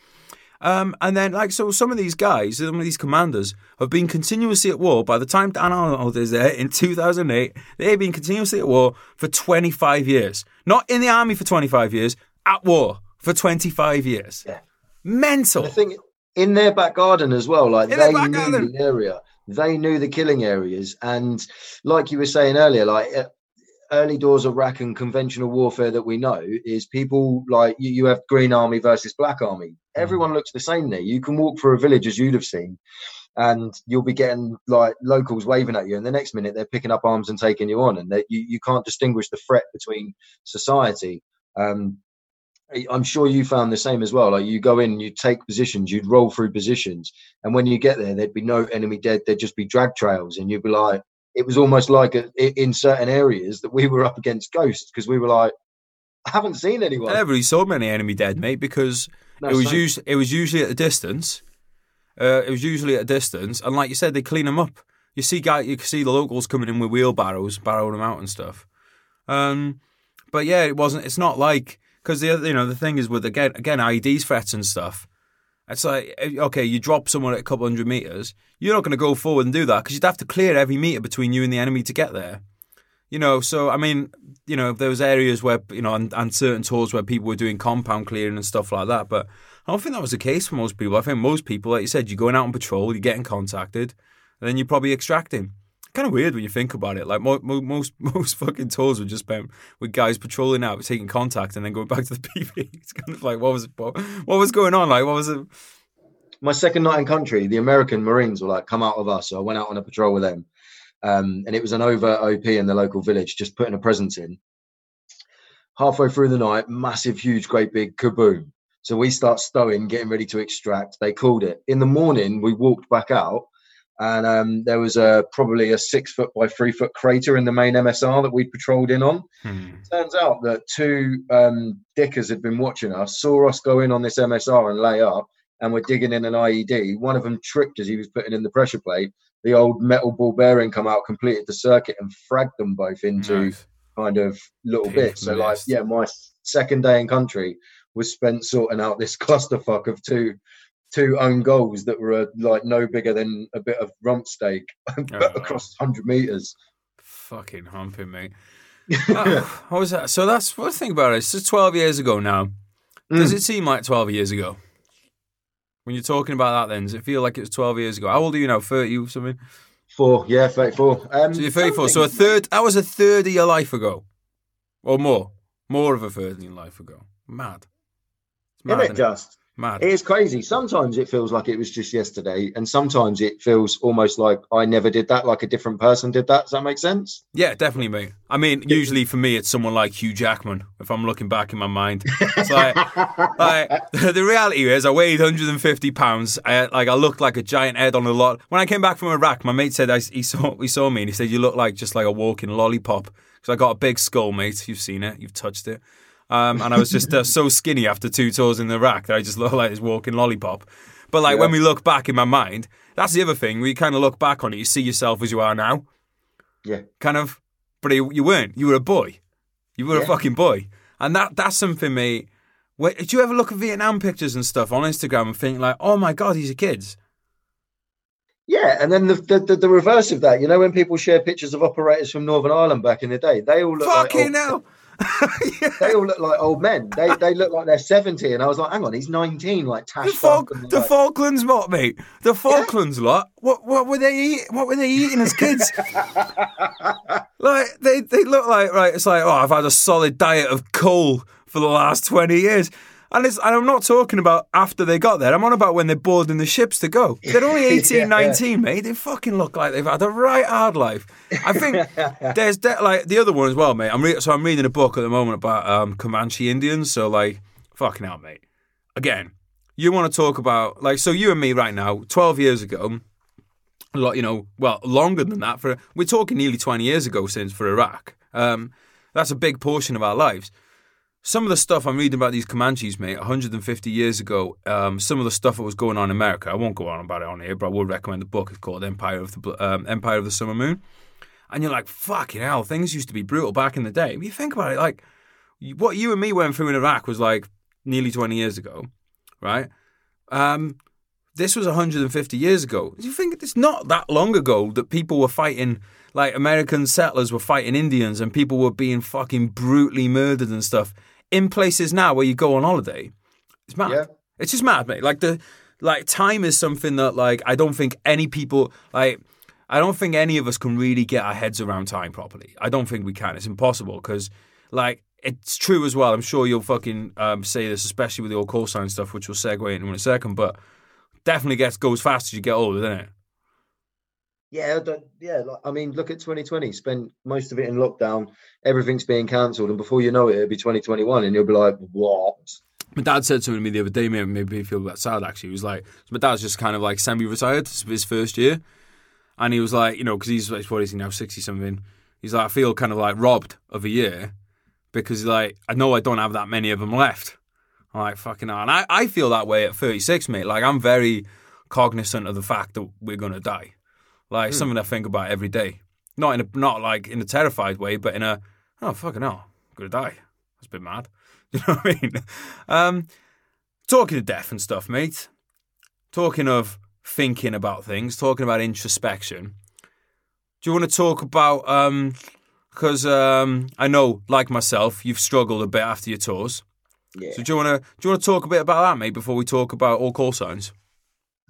Um, and then, like, so some of these guys, some of these commanders have been continuously at war. By the time Dan Arnold is there in 2008, they've been continuously at war for 25 years. Not in the army for 25 years, at war for 25 years. Yeah. Mental.
The thing, in their back garden as well, like in they knew garden. the area, they knew the killing areas. And like you were saying earlier, like early doors of rack and conventional warfare that we know is people like you, you have Green Army versus Black Army. Mm. Everyone looks the same there. You can walk through a village as you'd have seen, and you'll be getting like locals waving at you, and the next minute they're picking up arms and taking you on, and you, you can't distinguish the threat between society. Um, I'm sure you found the same as well. Like you go in, you take positions, you'd roll through positions, and when you get there, there'd be no enemy dead. There'd just be drag trails, and you'd be like, it was almost like a, in certain areas that we were up against ghosts because we were like, I haven't seen anyone.
I never really saw many enemy dead, mate, because no, it was usually it was usually at a distance. Uh, it was usually at a distance, and like you said, they clean them up. You see, guy, you can see the locals coming in with wheelbarrows, barrowing them out and stuff. Um, but yeah, it wasn't. It's not like because the you know the thing is with again again IEDs threats and stuff. It's like, okay, you drop someone at a couple hundred meters, you're not going to go forward and do that because you'd have to clear every meter between you and the enemy to get there. You know, so I mean, you know, there was areas where you know, and, and certain tours where people were doing compound clearing and stuff like that. But I don't think that was the case for most people. I think most people, like you said, you're going out on patrol, you're getting contacted, and then you're probably extracting. Kind of weird when you think about it. Like mo- mo- most most fucking tours were just spent with guys patrolling out, taking contact, and then going back to the PB. It's kind of like what was what, what was going on? Like what was it?
My second night in country, the American Marines were like, "Come out of us." So I went out on a patrol with them, um, and it was an over OP in the local village, just putting a presence in. Halfway through the night, massive, huge, great big kaboom. So we start stowing, getting ready to extract. They called it. In the morning, we walked back out, and um, there was a probably a six foot by three foot crater in the main MSR that we patrolled in on.
Hmm.
Turns out that two um, dickers had been watching us, saw us go in on this MSR and lay up, and were digging in an IED. One of them tripped as he was putting in the pressure plate. The old metal ball bearing come out, completed the circuit, and fragged them both into
Nice.
kind of little
Big
bits. So, like, yeah, my second day in country was spent sorting out this clusterfuck of two two own goals that were uh, like no bigger than a bit of rump steak
Oh.
across 100 meters.
Fucking humping, mate. Oh, what was that? So that's what I think about it. It's just 12 years ago now. Does
Mm.
it seem like 12 years ago? When you're talking about that, then does it feel like it was 12 years ago? How old are you now? 30 or something?
Four, yeah, 34. Um,
So you're 34. So a third, that was a third of your life ago. Or more. More of a third of your life ago. Mad. It's mad,
Isn't it
isn't it?
just?
Mad.
It is crazy. Sometimes it feels like it was just yesterday, and sometimes it feels almost like I never did that, like a different person did that. Does that make sense?
Yeah, definitely, mate. I mean, usually for me, it's someone like Hugh Jackman. If I'm looking back in my mind, it's like, like the reality is, I weighed 150 pounds. I like I looked like a giant head on a lot. When I came back from Iraq, my mate said I, he saw he saw me and he said you look like just like a walking lollipop because I got a big skull, mate. You've seen it, you've touched it. Um, and I was just uh, so skinny after two tours in Iraq that I just looked like this walking lollipop. But like when we look back in my mind, that's the other thing. We kind of look back on it, you see yourself as you are now
yeah.
kind of, but you, you weren't. You were a boy. You were a fucking boy, and that that's something, mate. Wait, did you ever look at Vietnam pictures and stuff on Instagram and think like, oh my god, these are kids?
Yeah, and then the, the the the reverse of that, you know, when people share pictures of operators from Northern Ireland back in the day, they all look
Fucking
like old,
hell!
they all look like old men. They they look like they're seventy, and I was like, hang on, he's nineteen, like
The,
Tash.
Fal-
Buck and
the
like-
Falklands, what, mate? The Falklands lot. What what were they eat? What were they eating as kids? like they they look like right. It's like oh, I've had a solid diet of coal for the last twenty years. And, it's, and I'm not talking about after they got there. I'm on about when they're boarding the ships to go. They're only 18,
Yeah.
19, mate. They fucking look like they've had a right hard life. I think there's de- like the other one as well, mate. I'm re- so I'm reading a book at the moment about um, Comanche Indians. So like, fucking hell, mate. Again, you want to talk about like so you and me right now, 12 years ago, a lot, you know, well, longer than that. For we're talking nearly 20 years ago since for Iraq. Um, that's a big portion of our lives. Some of the stuff I'm reading about these Comanches, mate, 150 years ago, um, some of the stuff that was going on in America, I won't go on about it on here, but I would recommend the book. It's called Empire of the um, Empire of the Summer Moon. And you're like, fucking hell, things used to be brutal back in the day. When you think about it, like, what you and me went through in Iraq was like nearly 20 years ago, right? Um, this was 150 years ago. You think it's not that long ago that people were fighting, like American settlers were fighting Indians and people were being fucking brutally murdered and stuff in places now where you go on holiday. It's mad.
Yeah.
It's just mad, mate. Like the like time is something that like I don't think any people like I don't think any of us can really get our heads around time properly. I don't think we can. It's impossible because like it's true as well. I'm sure you'll fucking um, say this, especially with the old call sign stuff, which we'll segue into in a second. But definitely gets goes fast as you get older, doesn't it?
Yeah, yeah. Like, I mean, look at 2020. Spent most of it in lockdown. Everything's being cancelled, and before you know it, it'll be 2021, and you'll be like, "What?"
My dad said something to me the other day, made me feel a bit sad actually. He was like, my dad's just kind of like semi retired, it's his first year. And he was like, you know, because he's, what is he now, 60 something? He's like, I feel kind of like robbed of a year because like, I know I don't have that many of them left. I'm like, fucking hell. And I, I feel that way at 36, mate. Like, I'm very cognizant of the fact that we're to die. Like, something I think about every day. Not in a, not like in a terrified way, but in a, oh, fucking hell, I'm to die. That's a bit mad. You know what I mean? Um, talking of death and stuff, mate. Talking of thinking about things, talking about introspection. Do you want to talk about? Because um, I know, like myself, you've struggled a bit after your tours.
Yeah.
So do you want to do you want to talk a bit about that, mate, before we talk about all call signs?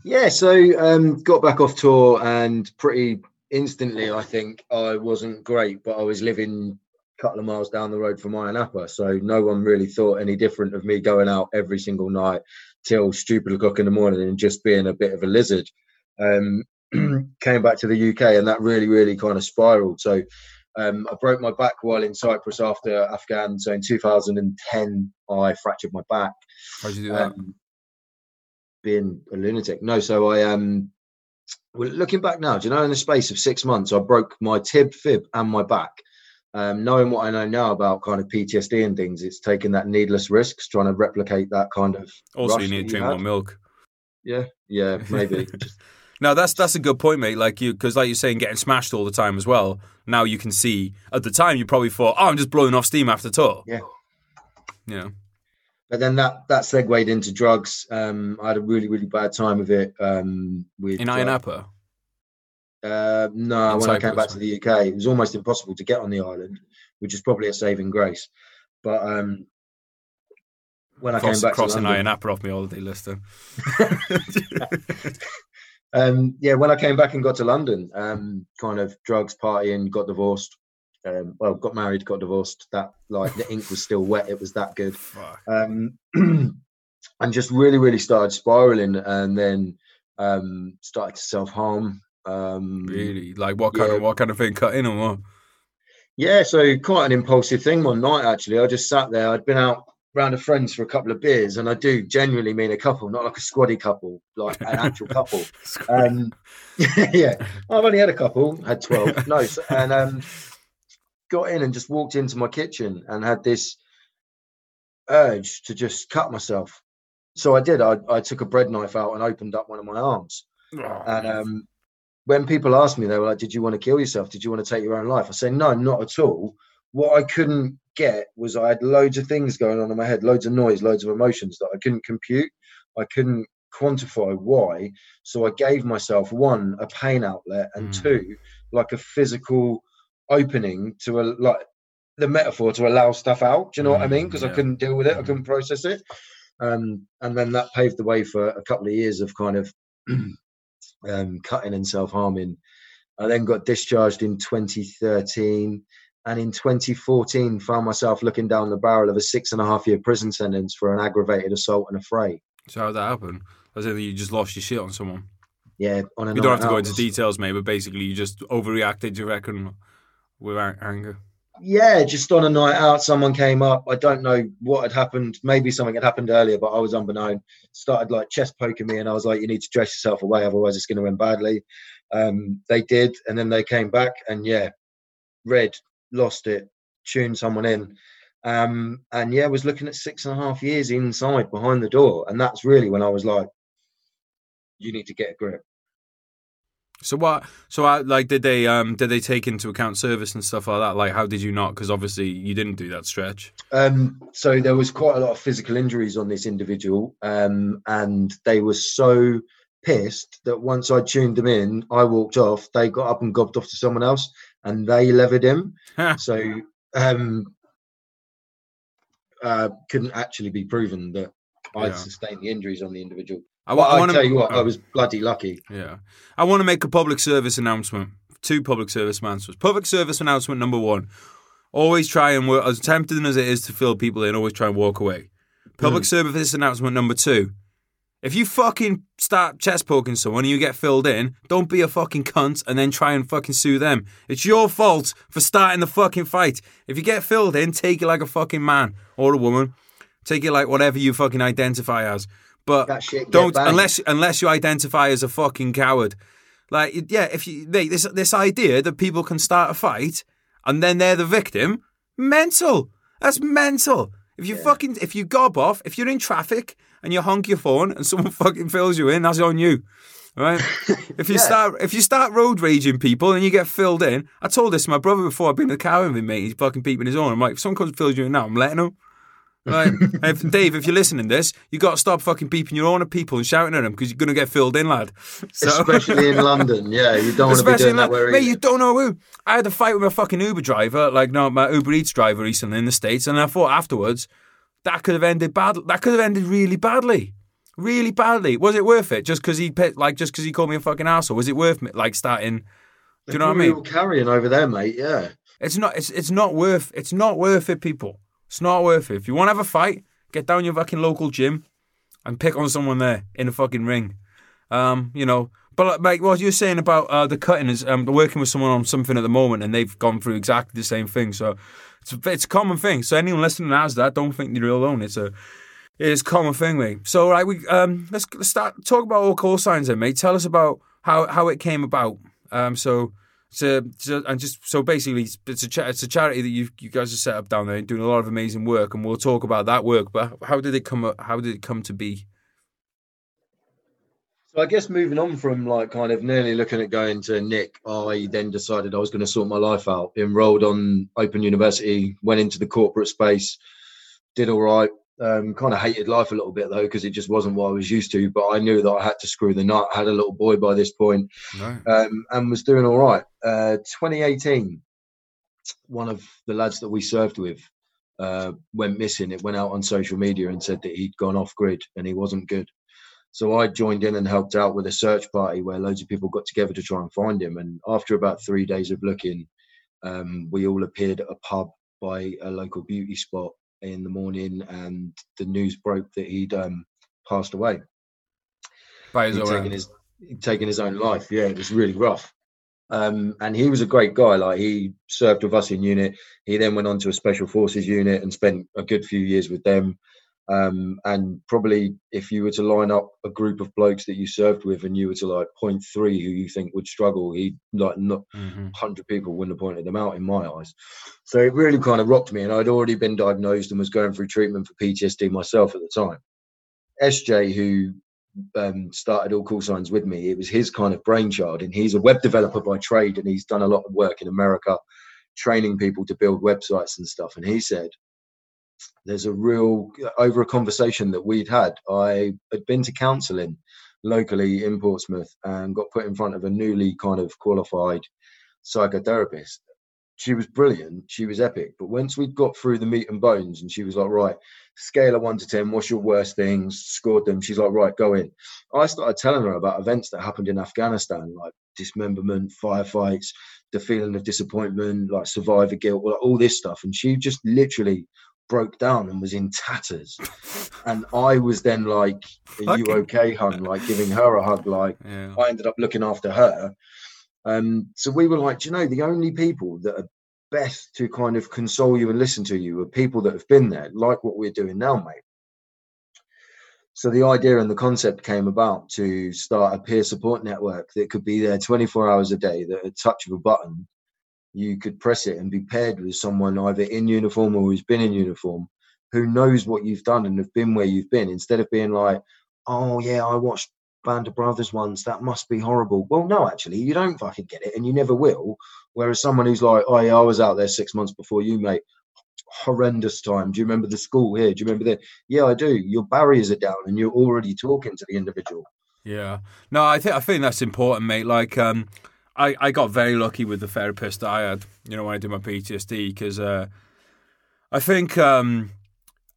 Yeah, so um, got back off tour and pretty instantly, I think I wasn't great, but I was living a couple of miles down the road from Iron so no one really thought any different of me going out every single night till stupid o'clock in the morning and just being a bit of a lizard. Um, came back to the UK, and that really, really kind of spiraled. So um, I broke my back while in Cyprus after Afghan. So in 2010, I fractured my back.
How'd you do that?
Um, being a lunatic. No, so I um well, looking back now, do you know in the space of six months I broke my tib, fib, and my back. Um, knowing what I know now about kind of PTSD and things, it's taking that needless risks, trying to replicate that kind of.
also, you need to drink more milk.
Yeah, yeah, maybe. Just-
No, that's that's a good point, mate. Like you, because like you're saying, getting smashed all the time as well. Now you can see. At the time, you probably thought, "Oh, I'm just blowing off steam after tour."
Yeah.
Yeah.
But then that that segued into drugs. Um, I had a really really bad time with it. Um, with
In
uh,
Ayia Napa.
Uh, no,
In
when I came back
Cyprus.
to the UK, it was almost impossible to get on the island, which is probably a saving grace. But um, when I came back
crossing
to
Iron
London,
Apple off my holiday list. Then.
um, yeah, when I came back and got to London, um, kind of drugs, partying, got divorced. Um, well, got married, got divorced. That like the ink was still wet. It was that good. Um, and just really, really started spiraling, and then um, started to self harm. Um,
Really? Like what kind of what kind of thing cut in or what?
Yeah, so quite an impulsive thing one night actually. I just sat there. I'd been out round of friends for a couple of beers, and I do genuinely mean a couple, not like a squaddy couple, like an actual couple. Um, yeah, I've only had a couple, had twelve. No, and um, got in and just walked into my kitchen and had this urge to just cut myself. So I did. I, I took a bread knife out and opened up one of my arms. And um, when people asked me, they were like, "Did you want to kill yourself? Did you want to take your own life?" I say, "No, not at all." What I couldn't get was I had loads of things going on in my head, loads of noise, loads of emotions that I couldn't compute. I couldn't quantify why. So I gave myself one a pain outlet, and
Mm.
two like a physical opening to a like the metaphor to allow stuff out. Do you know what I
Mm,
mean? Because I couldn't deal with it. I
Mm.
couldn't process it. Um, and then that paved the way for a couple of years of kind of um, cutting and self harming. I then got discharged in 2013. And in 2014, found myself looking down the barrel of a six and a half year prison sentence for an aggravated assault and affray.
So how did that happen? As if you just lost your shit on someone.
Yeah, on a
You don't have to go into details, mate, but basically you just overreacted, you reckon, with a- anger.
Yeah, just on a night out, someone came up. I don't know what had happened. Maybe something had happened earlier, but I was unbeknown. Started like chest poking me, and I was like, "You need to dress yourself away, otherwise it's going to end badly." Um, they did, and then they came back, and yeah, red lost it, tuned someone in, um, and yeah, was looking at six and a half years inside behind the door, and that's really when I was like, "You need to get a grip."
So what? So I, like, did they um did they take into account service and stuff like that? Like, how did you not? Because obviously you didn't do that stretch.
Um, so there was quite a lot of physical injuries on this individual, um, and they were so pissed that once I tuned them in, I walked off. They got up and gobbed off to someone else, and they levered him. so um, uh, couldn't actually be proven that I'd
Yeah.
sustained the injuries on the individual.
I,
But I
wanna-
tell you what, I
oh,
was bloody lucky.
Yeah, I want to make a public service announcement. Two public service announcements. Public service announcement number one: always try and work. As tempting as it is to fill people in, always try and walk away. Public hmm. service announcement number two: if you fucking start chest poking someone and you get filled in, don't be a fucking cunt and then try and fucking sue them. It's your fault for starting the fucking fight. If you get filled in, take it like a fucking man or a woman. Take it like whatever you fucking identify as. But
shit
don't unless unless you identify as a fucking coward. Like yeah, if you mate, this this idea that people can start a fight and then they're the victim, mental. That's mental. If you fucking if you gob off, if you're in traffic and you honk your phone and someone fucking fills you in, that's on you. Right? If you
Yeah.
start if you start road raging people and you get filled in, I told this to my brother before I've been in the car with him, mate. He's fucking peeping his own. I'm like, if someone comes and fills you in now, I'm letting him. Right, if, Dave, if you're listening to this, you got to stop fucking beeping your own at people and shouting at them because you're gonna get filled in, lad. So,
Especially in London, yeah, you don't want to be
Especially
doing
in
that where
mate,
you
don't know who. I had a fight with a fucking Uber driver, like no, my Uber Eats driver recently in the states, and I thought afterwards that could have ended bad. That could have ended really badly, really badly. Was it worth it? Just because he like just because he called me a fucking asshole? Was it worth me like starting? Do you know what I mean?
Carrying over there, mate. Yeah.
It's not. It's it's not worth. It's not worth it, people. It's not worth it. If you want to have a fight, get down your fucking local gym, and pick on someone there in a fucking ring. Um, you know. But like what you're saying about uh, the cutting is, um, working with someone on something at the moment, and they've gone through exactly the same thing. So it's a, it's a common thing. So anyone listening has that, don't think you're alone. It's a it is a common thing, mate. So right, we um let's, let's start talk about all call signs, then, mate. Tell us about how how it came about. Um, so so, so and just so basically, it's a cha- it's a charity that you you guys are set up down there, doing a lot of amazing work, and we'll talk about that work. But how did it come? up, How did it come to be?
So I guess moving on from like kind of nearly looking at going to Nick, I then decided I was going to sort my life out. Enrolled on Open University, went into the corporate space, did all right. Um, kind of hated life a little bit though because it just wasn't what I was used to. But I knew that I had to screw the nut. I had a little boy by this point, right. um, and was doing all right. Uh, 2018, one of the lads that we served with uh, went missing. It went out on social media and said that he'd gone off grid and he wasn't good. So I joined in and helped out with a search party where loads of people got together to try and find him. And after about three days of looking, um, we all appeared at a pub by a local beauty spot in the morning, and the news broke that he'd um, passed away.
By his own
taken his taken his own life. Yeah, it was really rough. Um, and he was a great guy. Like he served with us in unit. He then went on to a special forces unit and spent a good few years with them. Um, and probably if you were to line up a group of blokes that you served with and you were to like point three who you think would struggle, he like not mm-hmm. 100 people wouldn't have pointed them out in my eyes. So it really kind of rocked me. And I'd already been diagnosed and was going through treatment for PTSD myself at the time. SJ, who um, started all call signs with me, it was his kind of brainchild. And he's a web developer by trade and he's done a lot of work in America training people to build websites and stuff. And he said, there's a real over a conversation that we'd had. I had been to counselling locally in Portsmouth and got put in front of a newly kind of qualified psychotherapist. She was brilliant. She was epic. But once we'd got through the meat and bones, and she was like, "Right, scale of one to ten, what's your worst things?" Scored them. She's like, "Right, go in." I started telling her about events that happened in Afghanistan, like dismemberment, firefights, the feeling of disappointment, like survivor guilt, all this stuff, and she just literally broke down and was in tatters. and I was then like, Are you okay, hun? Like giving her a hug. Like yeah. I ended up looking after her. Um, so we were like, you know, the only people that are best to kind of console you and listen to you are people that have been there, like what we're doing now, mate. So the idea and the concept came about to start a peer support network that could be there 24 hours a day, that a touch of a button you could press it and be paired with someone either in uniform or who's been in uniform who knows what you've done and have been where you've been instead of being like oh yeah i watched band of brothers once that must be horrible. Well no actually you don't fucking get it and you never will. Whereas someone who's like oh yeah i was out there six months before you mate. Horrendous time. Do you remember the school here? Do you remember that yeah i do. Your barriers are down and you're already talking to the individual.
Yeah. No i think i think that's important mate. Like um I, I got very lucky with the therapist that I had, you know, when I did my PTSD, because uh, I think, um,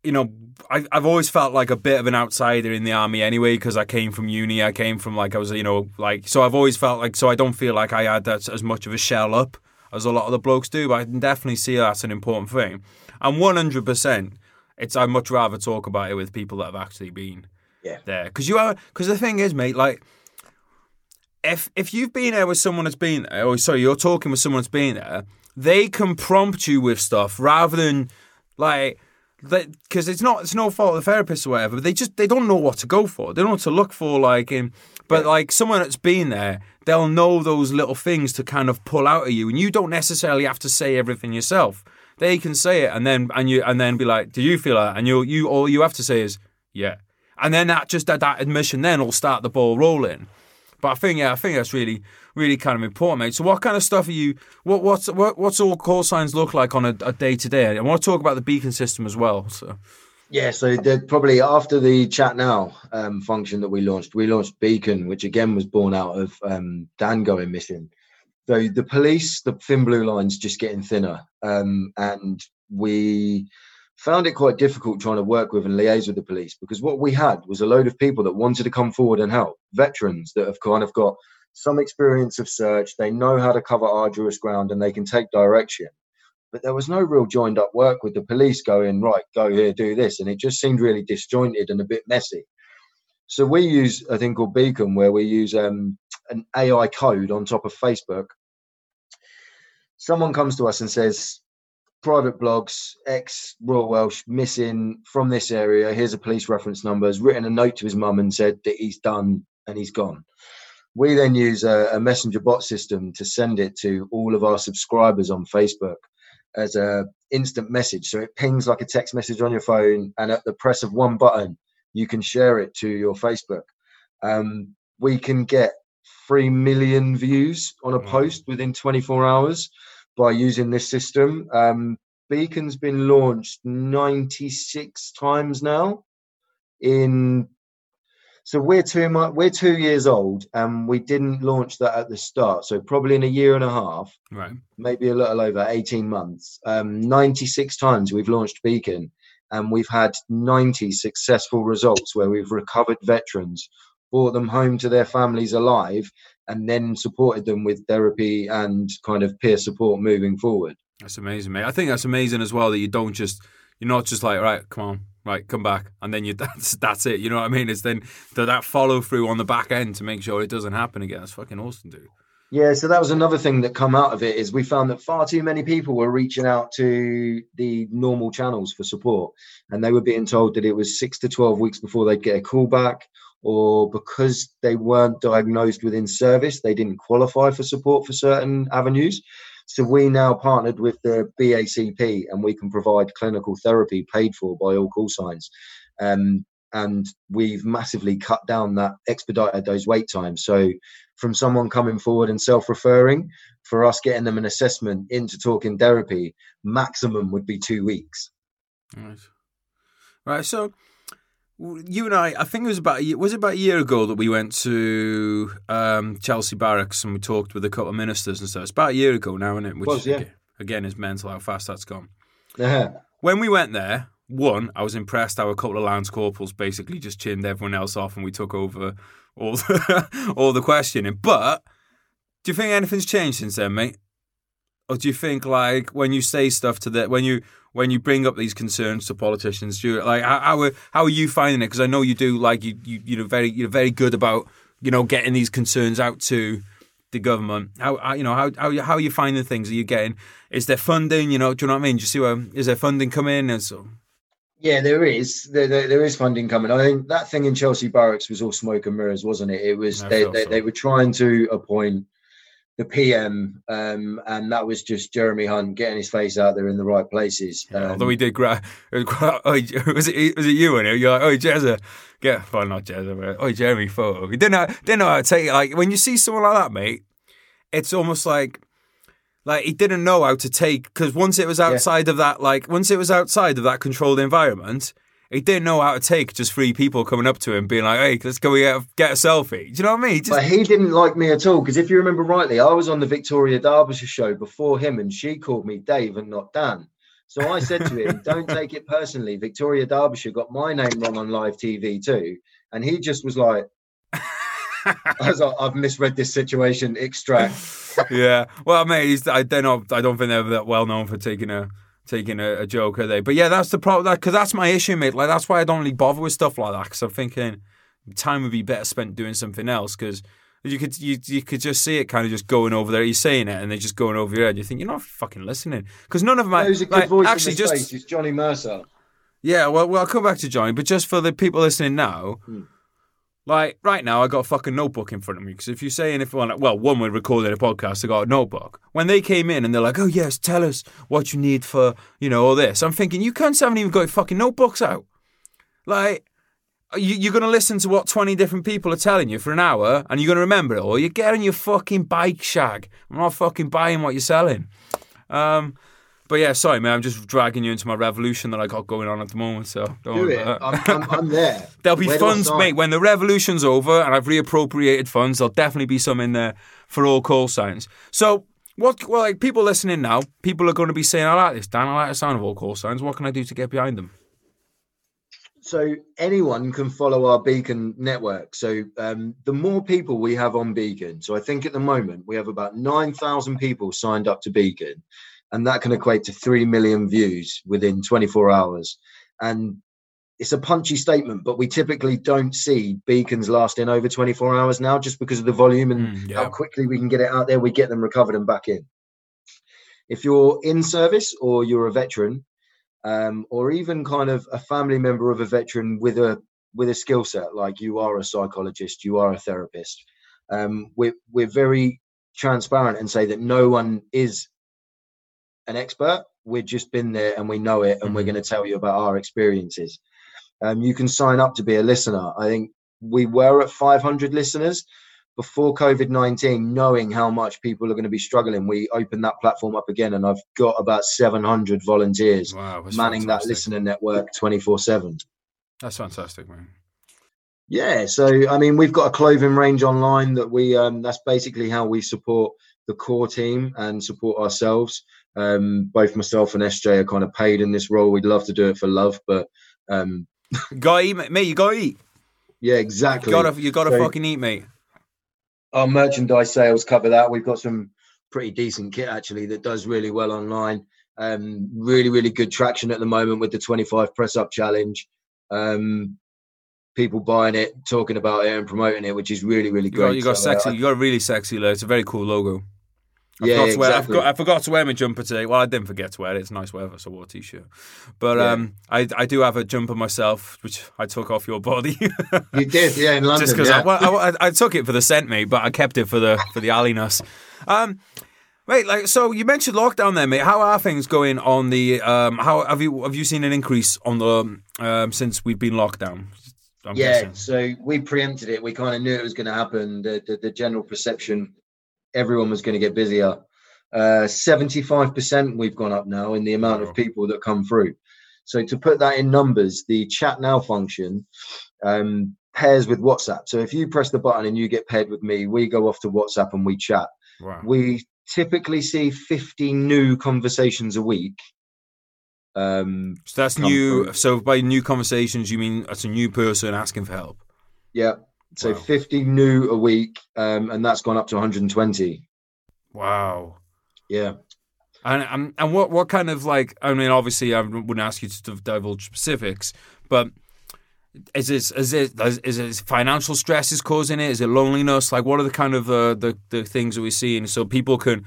you know, I, I've always felt like a bit of an outsider in the army anyway, because I came from uni, I came from like, I was, you know, like, so I've always felt like, so I don't feel like I had that as much of a shell up as a lot of the blokes do, but I can definitely see that's an important thing. And 100%, it's, I'd much rather talk about it with people that have actually been
yeah.
there. Because you are, because the thing is, mate, like, if if you've been there with someone that's been there, or sorry, you're talking with someone that's been there, they can prompt you with stuff rather than like because it's not it's no fault of the therapist or whatever. But they just they don't know what to go for. They don't know what to look for. Like, in, but yeah. like someone that's been there, they'll know those little things to kind of pull out of you, and you don't necessarily have to say everything yourself. They can say it, and then and you and then be like, "Do you feel that?" And you you all you have to say is, "Yeah," and then that just that, that admission then will start the ball rolling. But I think yeah, I think that's really really kind of important, mate. So what kind of stuff are you? What what's what, what's all call signs look like on a day to day? I want to talk about the beacon system as well. So.
Yeah, so probably after the chat now um, function that we launched, we launched Beacon, which again was born out of um, Dan going missing. So the police, the thin blue lines just getting thinner, um, and we found it quite difficult trying to work with and liaise with the police because what we had was a load of people that wanted to come forward and help veterans that have kind of got some experience of search. They know how to cover arduous ground and they can take direction. But there was no real joined up work with the police going, right, go here, do this. And it just seemed really disjointed and a bit messy. So we use a thing called Beacon where we use um, an AI code on top of Facebook. Someone comes to us and says, private blogs, ex Royal Welsh missing from this area. Here's a police reference number. Has written a note to his mum and said that he's done and he's gone. We then use a, a, messenger bot system to send it to all of our subscribers on Facebook as a instant message. So it pings like a text message on your phone, and at the press of one button, you can share it to your Facebook. Um, we can get three million views on a post within 24 hours by using this system. Um, Beacon's been launched 96 times now. In so we're two we're two years old, and we didn't launch that at the start. So probably in a year and a half,
right?
Maybe a little over 18 months. Um, 96 times we've launched Beacon, and we've had 90 successful results where we've recovered veterans brought them home to their families alive, and then supported them with therapy and kind of peer support moving forward.
That's amazing, mate. I think that's amazing as well that you don't just you're not just like right, come on, right, come back, and then you that's that's it. You know what I mean? It's then that follow through on the back end to make sure it doesn't happen again. That's fucking awesome, dude.
Yeah, so that was another thing that come out of it is we found that far too many people were reaching out to the normal channels for support, and they were being told that it was six to twelve weeks before they'd get a call back, or because they weren't diagnosed within service, they didn't qualify for support for certain avenues. So we now partnered with the BACP and we can provide clinical therapy paid for by all call signs. Um, and we've massively cut down that expedited those wait times. So from someone coming forward and self-referring, for us getting them an assessment into talking therapy, maximum would be two weeks.
Right. Right. So you and I, I think it was about a year, was it about a year ago that we went to um, Chelsea Barracks and we talked with a couple of ministers and stuff. It's about a year ago now, isn't it?
Which was, yeah.
again is mental how fast that's gone.
Uh-huh.
When we went there, one, I was impressed how a couple of lance corporals basically just chinned everyone else off and we took over all the, all the questioning. But do you think anything's changed since then, mate? Or do you think like when you say stuff to the when you when you bring up these concerns to politicians? Do you, like how how are, how are you finding it? Because I know you do like you you you're very you're very good about you know getting these concerns out to the government. How, you know how how how are you finding things? Are you getting? Is there funding? You know, do you know what I mean? Do you see where is there funding coming? And so.
Yeah, there is. There, there, there is funding coming. I think that thing in Chelsea Barracks was all smoke and mirrors, wasn't it? It was they, they, so. they, were trying to appoint the PM, um, and that was just Jeremy Hunt getting his face out there in the right places.
Yeah, um, although he did, gra- oh, was it was it you and it? you're like, oh Jezza, get well not Jezza, but oh Jeremy photo. He didn't know, didn't know how to take it. Like when you see someone like that, mate, it's almost like like he didn't know how to take because once it was outside yeah. of that, like once it was outside of that controlled environment, he didn't know how to take just three people coming up to him being like, "Hey, let's go get a, get a selfie." Do you know what I mean?
Just... But he didn't like me at all because if you remember rightly, I was on the Victoria Derbyshire show before him, and she called me Dave and not Dan. So I said to him, "Don't take it personally. Victoria Derbyshire got my name wrong on live TV too," and he just was like. I was like, I've misread this situation. Extract.
yeah. Well, mate, I don't. I don't think they're that well known for taking a taking a, a joke, are they? But yeah, that's the problem. Because that's my issue, mate. Like that's why I don't really bother with stuff like that. Because I'm thinking time would be better spent doing something else. Because you could you you could just see it kind of just going over there. You're saying it, and they're just going over your head. You think you're not fucking listening because none of them.
Who's a good like, voice actually just? It's Johnny Mercer.
Yeah, well, well, I'll come back to Johnny, but just for the people listening now, hmm. Like right now, I got a fucking notebook in front of me because if you're saying if well, well, one we're recording a podcast, I got a notebook. When they came in and they're like, "Oh yes, tell us what you need for you know all this," I'm thinking you cunts haven't even got your fucking notebooks out. Like you, you're going to listen to what 20 different people are telling you for an hour and you're going to remember it all. You're getting your fucking bike shag. I'm not fucking buying what you're selling. Um, but yeah, sorry, man. I'm just dragging you into my revolution that I got going on at the moment. So
don't do it. I'm, I'm, I'm, there.
There'll be Where funds, mate. When the revolution's over and I've reappropriated funds, there'll definitely be some in there for all call signs. So what? Well, like people listening now, people are going to be saying, "I like this, Dan. I like the sound of all call signs. What can I do to get behind them?"
So anyone can follow our Beacon network. So um, the more people we have on Beacon, so I think at the moment we have about nine thousand people signed up to Beacon, and that can equate to three million views within 24 hours. And it's a punchy statement, but we typically don't see beacons lasting over 24 hours now, just because of the volume and
Mm, yeah.
how quickly we can get it out there. We get them recovered and back in. If you're in service or you're a veteran, um, or even kind of a family member of a veteran with a with a skill set, like you are a psychologist, you are a therapist, um, we're we're very transparent and say that no one is an expert. We've just been there and we know it, and we're
Mhm.
going to tell you about our experiences. Um, you can sign up to be a listener. I think we were at 500 listeners before COVID 19, knowing how much people are going to be struggling. We opened that platform up again, and I've got about 700 volunteers
Wow,
manning that listener network 24 7.
That's fantastic, man.
Yeah, so I mean, we've got a clothing range online that we um, that's basically how we support the core team and support ourselves. Um, both myself and SJ are kind of paid in this role. We'd love to do it for love, but um,
You gotta eat, mate. You gotta eat.
yeah, exactly.
You gotta, you gotta
So-
fucking eat, mate.
Our merchandise sales cover that. We've got some pretty decent kit actually that does really well online. Um, really, really good traction at the moment with the 25 press up challenge. Um, people buying it, talking about it, and promoting it, which is really, really
You
great.
got, you got
So, uh,
sexy. You got a really sexy look. It's a very cool logo. I
Yeah,
forgot to wear, I, forgot, I forgot to wear my jumper today. Well, I didn't forget to wear it. It's nice weather, so I wore a t-shirt. But
Yeah.
um, I I do have a jumper myself, which I took off your body.
You did, yeah, in London.
just because
yeah.
I, I, I took it for the scent, mate, but I kept it for the for the alliness. Um, wait, like so you mentioned lockdown there, mate. How are things going on the? Um, how have you have you seen an increase on the um since we've been locked down? I'm
yeah,
guessing.
so we preempted it. We kind of knew it was going to happen. The, the, the general perception, everyone was going to get busier. Uh, 75% we've gone up now in the amount of people that come through. So to put that in numbers, the chat now function um, pairs with WhatsApp. So if you press the button and you get paired with me, we go off to WhatsApp and we chat.
Wow.
We typically see 50 new conversations a week. Um,
So that's new.
through.
So by new conversations, you mean that's a new person asking for help?
yeah. So
Wow.
50 new a week, um, and that's gone up to 120.
Wow.
Yeah.
And and, and what, what kind of like I mean obviously I wouldn't ask you to divulge specifics, but is it is it is it financial stress is causing it? Is it loneliness? Like what are the kind of uh, the the things that we're seeing so people can.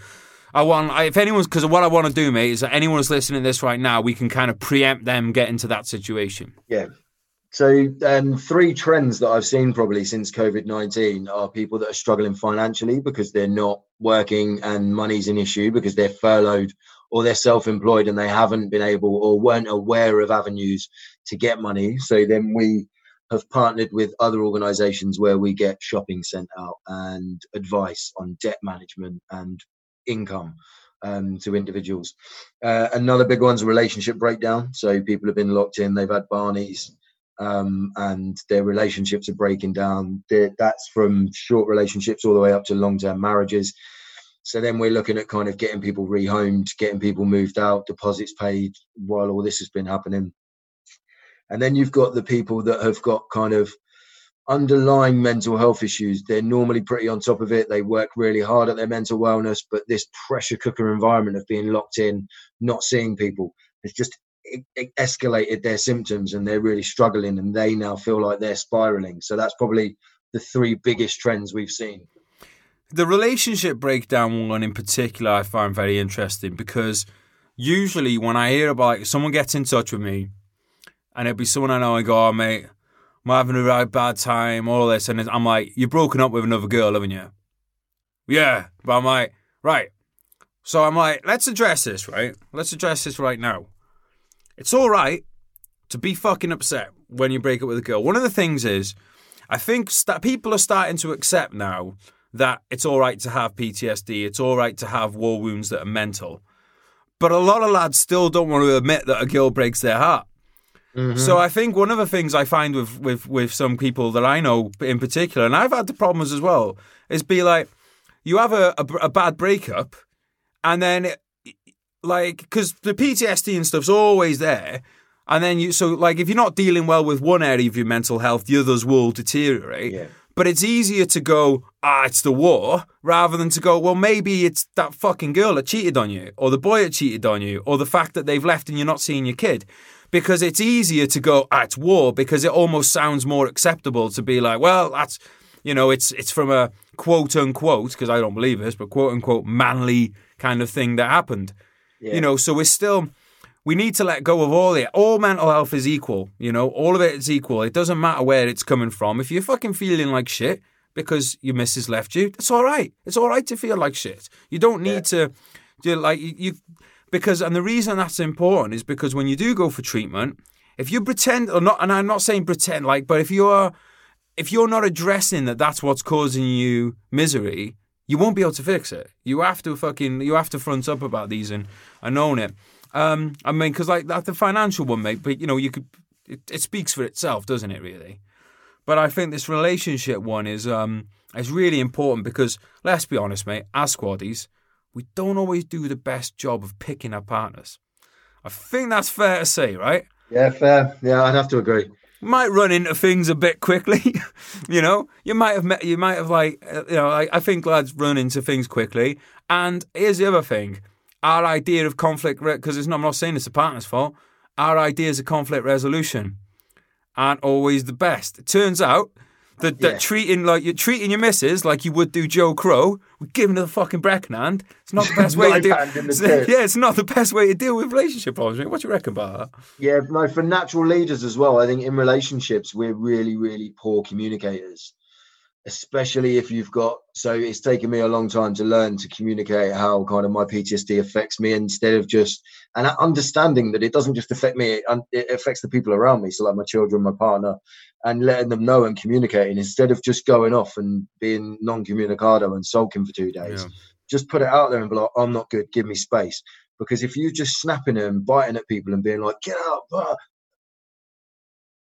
I want I, if anyone's because what I want to do, mate, is that anyone who's listening to this right now, we can kind of preempt them getting to that situation.
Yeah. So, um, three trends that I've seen probably since COVID 19 are people that are struggling financially because they're not working and money's an issue because they're furloughed or they're self employed and they haven't been able or weren't aware of avenues to get money. So, then we have partnered with other organizations where we get shopping sent out and advice on debt management and income um, to individuals. Uh, another big one's relationship breakdown. So people have been locked in, they've had Barneys, um, and their relationships are breaking down. They're- That's from short relationships all the way up to long term marriages. So then we're looking at kind of getting people rehomed, getting people moved out, deposits paid while all this has been happening. And then you've got the people that have got kind of underlying mental health issues. They're normally pretty on top of it. They work really hard at their mental wellness, but this pressure cooker environment of being locked in, not seeing people, has just escalated their symptoms and they're really struggling and they now feel like they're spiraling. So that's probably the three biggest trends we've seen.
The relationship breakdown one in particular, I find very interesting because usually when I hear about someone gets in touch with me, and it'll be someone I know, and go, "Oh mate, I'm having a really bad time," all this, and I'm like, "You've broken up with another girl, haven't you?" Yeah, but I'm like, right. So I'm like, let's address this, right? Let's address this right now. It's all right to be fucking upset when you break up with a girl. One of the things is, I think st- people are starting to accept now that it's all right to have PTSD, it's all right to have war wounds that are mental. But a lot of lads still don't want to admit that a girl breaks their heart. Mm-hmm. So I think one of the things I find with, with, with some people that I know in particular, and I've had the problems as well, is be like, you have a, a, a bad breakup, and then, like, because the PTSD and stuff's always there, And then you, so like if you're not dealing well with one area of your mental health, the others will deteriorate.
Yeah.
But it's easier to go, ah, it's the war, rather than to go, well, maybe it's that fucking girl that cheated on you, or the boy that cheated on you, or the fact that they've left and you're not seeing your kid. Because it's easier to go, ah, it's war, because it almost sounds more acceptable to be like, well, that's, you know, it's it's from a quote unquote, because I don't believe this, but quote unquote manly kind of thing that happened.
Yeah.
You know, so we're still we need to let go of all it. All mental health is equal, you know, all of it is equal. It doesn't matter where it's coming from. If you're fucking feeling like shit because your missus left you, it's all right. It's all right to feel like shit. You don't need to do like you, you because and the reason that's important is because when you do go for treatment, if you pretend or not and I'm not saying pretend like, but if you're if you're not addressing that that's what's causing you misery, you won't be able to fix it. You have to fucking you have to front up about these and, and own it. Um, I mean, because like that the financial one, mate. But you know, you could it, it speaks for itself, doesn't it? Really. But I think this relationship one is um is really important because let's be honest, mate. As squaddies, we don't always do the best job of picking our partners. I think that's fair to say, right?
Yeah, fair. Yeah, I'd have to agree.
Might run into things a bit quickly. you know, you might have met, you might have like, uh, you know, I, I think lads run into things quickly. And here's the other thing: our idea of conflict, because it's not, I'm not saying it's a partner's fault. Our ideas of conflict resolution aren't always the best. It turns out that, that
Yeah.
treating like you're treating your missus like you would do Joe Crow, giving her the fucking Breckenhand, it's not the best way to deal.
hand in the dirt.
Yeah, it's not the best way to deal with relationship problems. mate. What do you reckon about that?
Yeah, no, for natural leaders as well. I think in relationships, we're really, really poor communicators, especially if you've got. So it's taken me a long time to learn to communicate how kind of my PTSD affects me instead of just and understanding that it doesn't just affect me, it, it affects the people around me. So, like my children, my partner, and letting them know and communicating instead of just going off and being non communicado and sulking for two days.
Yeah.
Just put it out there and be like, I'm not good, give me space. Because if you're just snapping and biting at people and being like, get out, blah,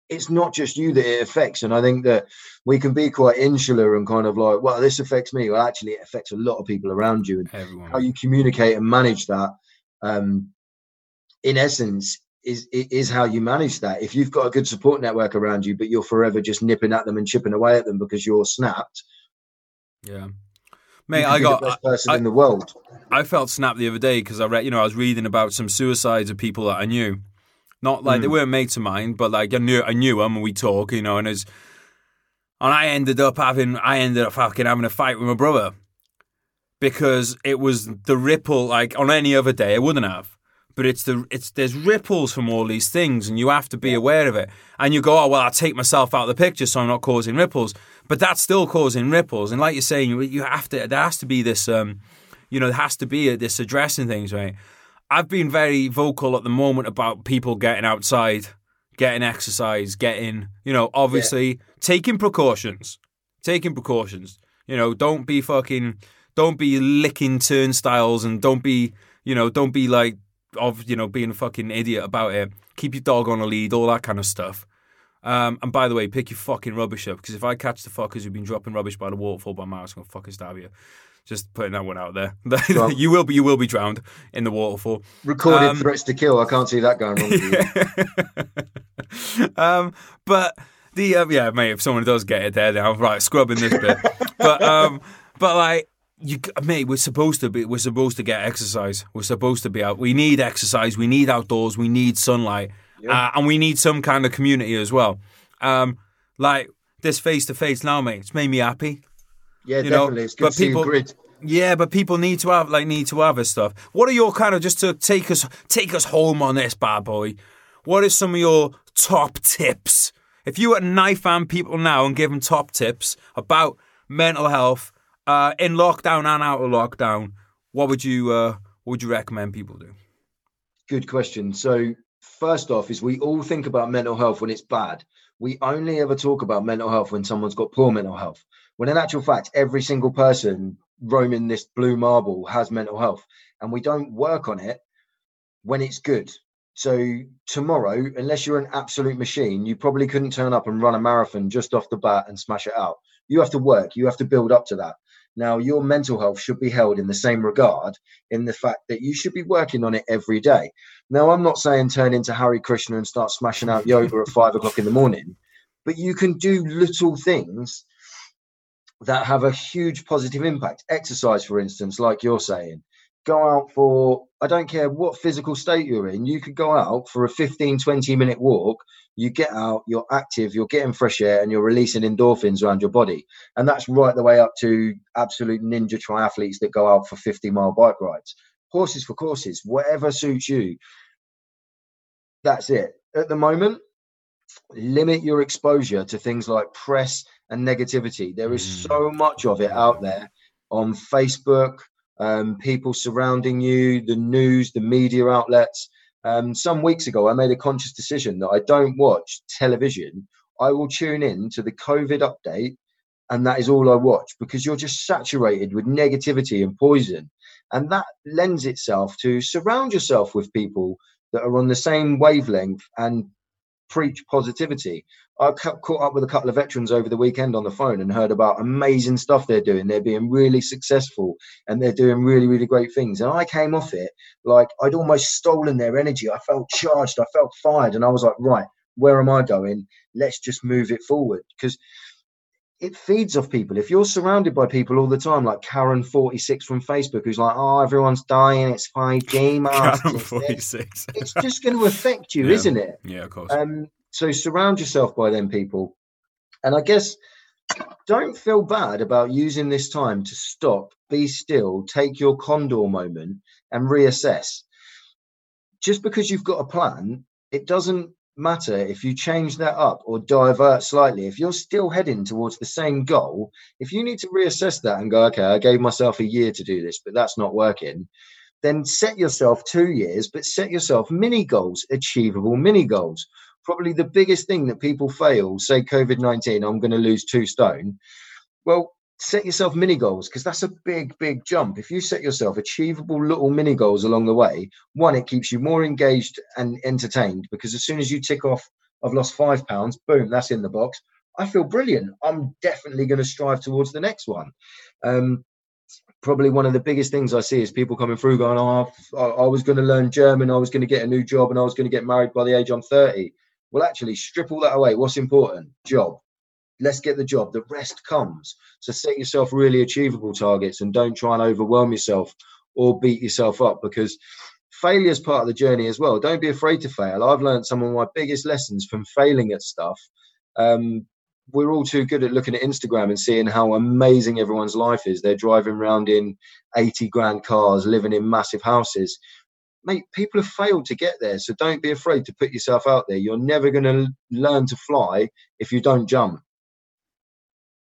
it's not just you that it affects. And I think that we can be quite insular and kind of like, well, this affects me. Well, actually, it affects a lot of people around you. And
Everyone.
how you communicate and manage that, um, in essence, is is how you manage that. If you've got a good support network around you, but you're forever just nipping at them and chipping away at them because you're snapped,
yeah. Mate, I got
the best person
I-
in the world.
I felt snapped the other day because I read, you know, I was reading about some suicides of people that I knew. Not like they
Mm.
weren't mates of mine, but like I knew I knew them and we talk, you know, and as and I ended up having I ended up fucking having a fight with my brother because it was the ripple. Like on any other day, I wouldn't have. But it's the it's there's ripples from all these things, and you have to be aware of it. And you go, oh well, I'll take myself out of the picture, so I'm not causing ripples. But that's still causing ripples. And like you're saying, you, you have to. There has to be this. Um, you know, there has to be a, this addressing things, right? I've been very vocal at the moment about people getting outside, getting exercise, getting, you know, obviously taking precautions, taking precautions. You know, don't be fucking, don't be licking turnstiles and don't be, you know, don't be like, of, you know, being a fucking idiot about it. Keep your dog on a lead, all that kind of stuff. Um, and by the way, pick your fucking rubbish up because if I catch the fuckers who've been dropping rubbish by the waterfall by miles, I'm gonna fucking stab you. Just putting that one out there. You will be, you will be drowned in the waterfall.
Recorded
Um,
threats to kill. I can't see that going wrong. With you.
um, but the uh, yeah, mate. If someone does get it there, then I'm right scrubbing this bit. but um, but like you, mate, we're supposed to be. We're supposed to get exercise. We're supposed to be out. We need exercise. We need outdoors. We need sunlight,
Yeah.
uh, and we need some kind of community as well. Um, like this face to face now, mate. It's made me happy.
Yeah,
You know,
definitely. it's good
but
to see
people-
a grid.
Yeah, but people need to have like need to have this stuff. What are your kind of just to take us take us home on this bad boy? What are some of your top tips? If you were to knife hand people now and give them top tips about mental health uh, in lockdown and out of lockdown, what would you uh, what would you recommend people do?
Good question. So, first off, is we all think about mental health when it's bad. We only ever talk about mental health when someone's got poor mental health. When in actual fact, every single person roaming this blue marble has mental health, and we don't work on it when it's good. So, tomorrow, unless you're an absolute machine, you probably couldn't turn up and run a marathon just off the bat and smash it out. You have to work, you have to build up to that. Now, your mental health should be held in the same regard in the fact that you should be working on it every day. Now, I'm not saying turn into Hare Krishna and start smashing out yoga at five o'clock in the morning, but you can do little things that have a huge positive impact. Exercise, for instance, like you're saying, go out for, I don't care what physical state you're in, you could go out for a 15, 20 minute walk. You get out, you're active, you're getting fresh air, and you're releasing endorphins around your body. And that's right the way up to absolute ninja triathletes that go out for 50 mile bike rides. Horses for courses, whatever suits you. That's it. At the moment, limit your exposure to things like press and negativity. There is
Mm.
so much of it out there on Facebook, um, people surrounding you, the news, the media outlets. Um, some weeks ago, I made a conscious decision that I don't watch television. I will tune in to the COVID update, and that is all I watch because you're just saturated with negativity and poison. And that lends itself to surround yourself with people that are on the same wavelength and preach positivity. I caught up with a couple of veterans over the weekend on the phone and heard about amazing stuff they're doing. They're being really successful and they're doing really, really great things. And I came off it like I'd almost stolen their energy. I felt charged, I felt fired, and I was like, right, where am I going? Let's just move it forward because it feeds off people. If you're surrounded by people all the time, like Karen46 from Facebook, who's like, oh, everyone's dying, it's 5G masks,
Karen
forty
six.
it's just going to affect you,
Yeah.
isn't it?
yeah, of course.
Um, so surround yourself by them people. And I guess don't feel bad about using this time to stop, be still, take your condor moment and reassess. Just because you've got a plan, it doesn't matter if you change that up or divert slightly. If you're still heading towards the same goal, if you need to reassess that and go, okay, I gave myself a year to do this, but that's not working, then set yourself two years, but set yourself mini goals, achievable mini goals probably the biggest thing that people fail say covid 19 i'm going to lose two stone. Well set yourself mini goals because that's a big big jump. If you set yourself achievable little mini goals along the way one it keeps you more engaged and entertained because as soon as you tick off i've lost five pounds boom that's in the box. I feel brilliant. I'm definitely going to strive towards the next one. Um, probably one of the biggest things I see is people coming through going, Oh, I was going to learn German, I was going to get a new job, and I was going to get married by the age I'm 30. Well, actually, strip all that away. What's important? Job. Let's get the job. The rest comes. So set yourself really achievable targets and don't try and overwhelm yourself or beat yourself up because failure is part of the journey as well. Don't be afraid to fail. I've learned some of my biggest lessons from failing at stuff. Um, we're all too good at looking at Instagram and seeing how amazing everyone's life is. They're driving around in 80 grand cars, living in massive houses. Mate, people have failed to get there. So don't be afraid to put yourself out there. You're never going to learn to fly if you don't jump.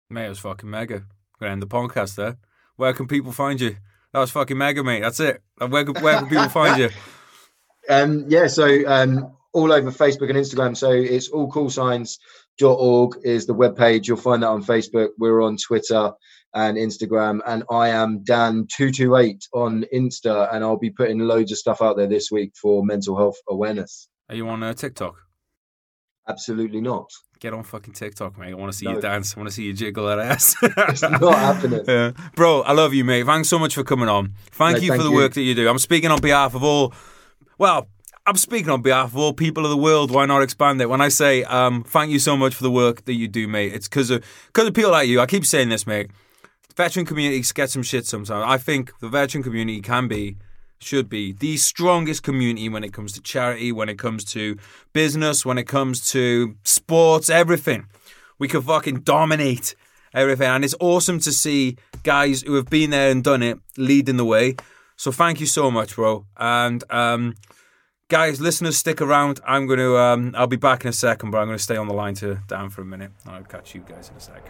Mate, it was fucking mega. Gonna end the podcast there. Where can people find you? That was fucking mega, mate. That's it. Where can, where can people find you?
Um, yeah, so um, all over Facebook and Instagram. So it's allcallsigns.org is the webpage. You'll find that on Facebook. We're on Twitter and Instagram. And I am Dan228 on Insta. And I'll be putting loads of stuff out there this week for mental health awareness.
Are you on uh, TikTok?
Absolutely not.
Get on fucking TikTok, mate. I want to see
No.
you dance. I want to see you jiggle that ass.
It's not happening.
Yeah. Bro, I love you, mate. Thanks so much for coming on. Thank
No,
you
thank
for the
you.
work that you do. I'm speaking on behalf of all, well, I'm speaking on behalf of all people of the world. Why not expand it? When I say um, thank you so much for the work that you do, mate, it's because of, cause of people like you. I keep saying this, mate. Veteran communities get some shit sometimes. I think the veteran community can be, should be, the strongest community when it comes to charity, when it comes to business, when it comes to sports, everything. We can fucking dominate everything. And it's awesome to see guys who have been there and done it leading the way. So thank you so much, bro. And um, guys, listeners, stick around. I'm going to, um, I'll be back in a second, but I'm going to stay on the line to Dan for a minute. I'll catch you guys in a sec.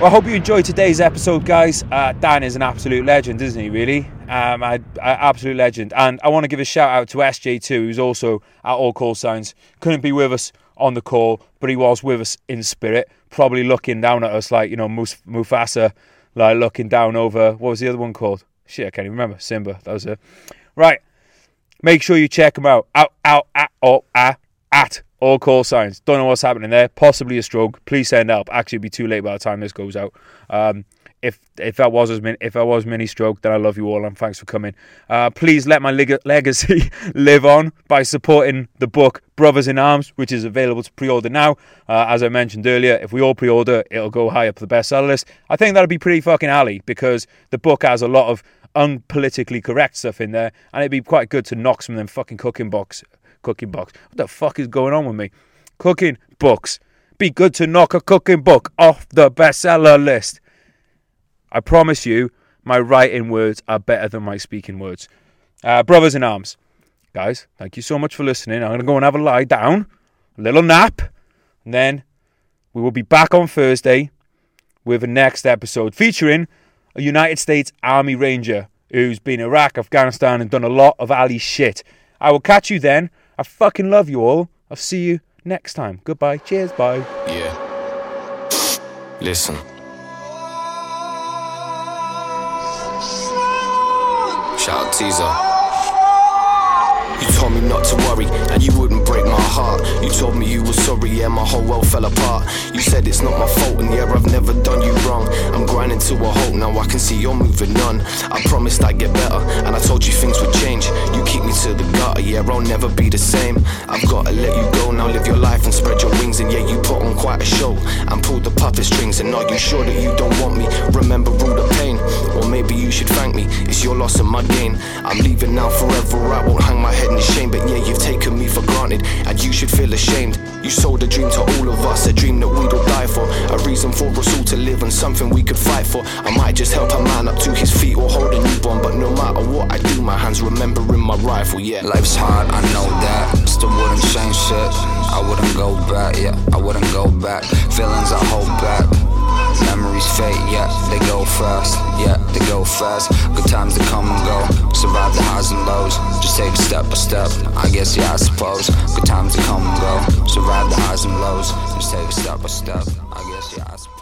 Well, I hope you enjoyed today's episode, guys. Uh, Dan is an absolute legend, isn't he? Really, um, I, I, absolute legend. And I want to give a shout out to SJ2, who's also at All Call Signs. Couldn't be with us on the call, but he was with us in spirit, probably looking down at us like you know Mufasa, like looking down over what was the other one called? Shit, I can't even remember. Simba. That was it. Right. Make sure you check him out. Out, out, at, oh, at, at All call signs. Don't know what's happening there. Possibly a stroke. Please send help. Actually, it'll be too late by the time this goes out. Um, if if that was as min- if I was mini stroke, then I love you all and thanks for coming. Uh, please let my leg- legacy live on by supporting the book Brothers in Arms, which is available to pre-order now. Uh, as I mentioned earlier, if we all pre-order, it'll go high up the bestseller list. I think that'll be pretty fucking alley because the book has a lot of unpolitically correct stuff in there, and it'd be quite good to knock some of them fucking cooking books. Cooking books. What the fuck is going on with me? Cooking books. Be good to knock a cooking book off the bestseller list. I promise you, my writing words are better than my speaking words. Uh, brothers in arms, guys, thank you so much for listening. I'm going to go and have a lie down, a little nap, and then we will be back on Thursday with the next episode featuring a United States Army Ranger who's been in Iraq, Afghanistan, and done a lot of Ali shit. I will catch you then. I fucking love you all. I'll see you next time. Goodbye. Cheers. Bye.
Yeah. Listen. Shout out Teaser. You told me not to worry, and you wouldn't break my heart. You told me you were sorry, yeah, my whole world fell apart. You said it's not my fault, and yeah, I've never done you wrong. I'm grinding to a halt, now I can see you're moving on. I promised I'd get better, and I told you things would change. You keep me to the gutter, yeah, I'll never be the same. I've gotta let you go, now live your life and spread your wings. And yeah, you put on quite a show, and pulled the puppet strings. And are you sure that you don't want me? Remember all the pain, or maybe you should thank me. It's your loss and my gain. I'm leaving now forever, I won't hang my head in shame. But yeah, you've taken me for granted, and you should feel ashamed. You sold a dream to all of us, a dream that we'd all die for. A reason for us all to live and something we could fight for. I might just help a man up to his feet or hold a newborn, but no matter what I do, my hands remembering my rifle, yeah.
Life's hard, I know that. Still wouldn't change shit. I wouldn't go back, yeah, I wouldn't go back. Feelings I hold back. Memories fade, yeah, they go fast, yeah, they go fast. Good times to come and go, survive the highs and lows. Just take it step by step, I guess, yeah, I suppose. Good times to come and go, survive the highs and lows. Just take it step by step, I guess, yeah, I suppose.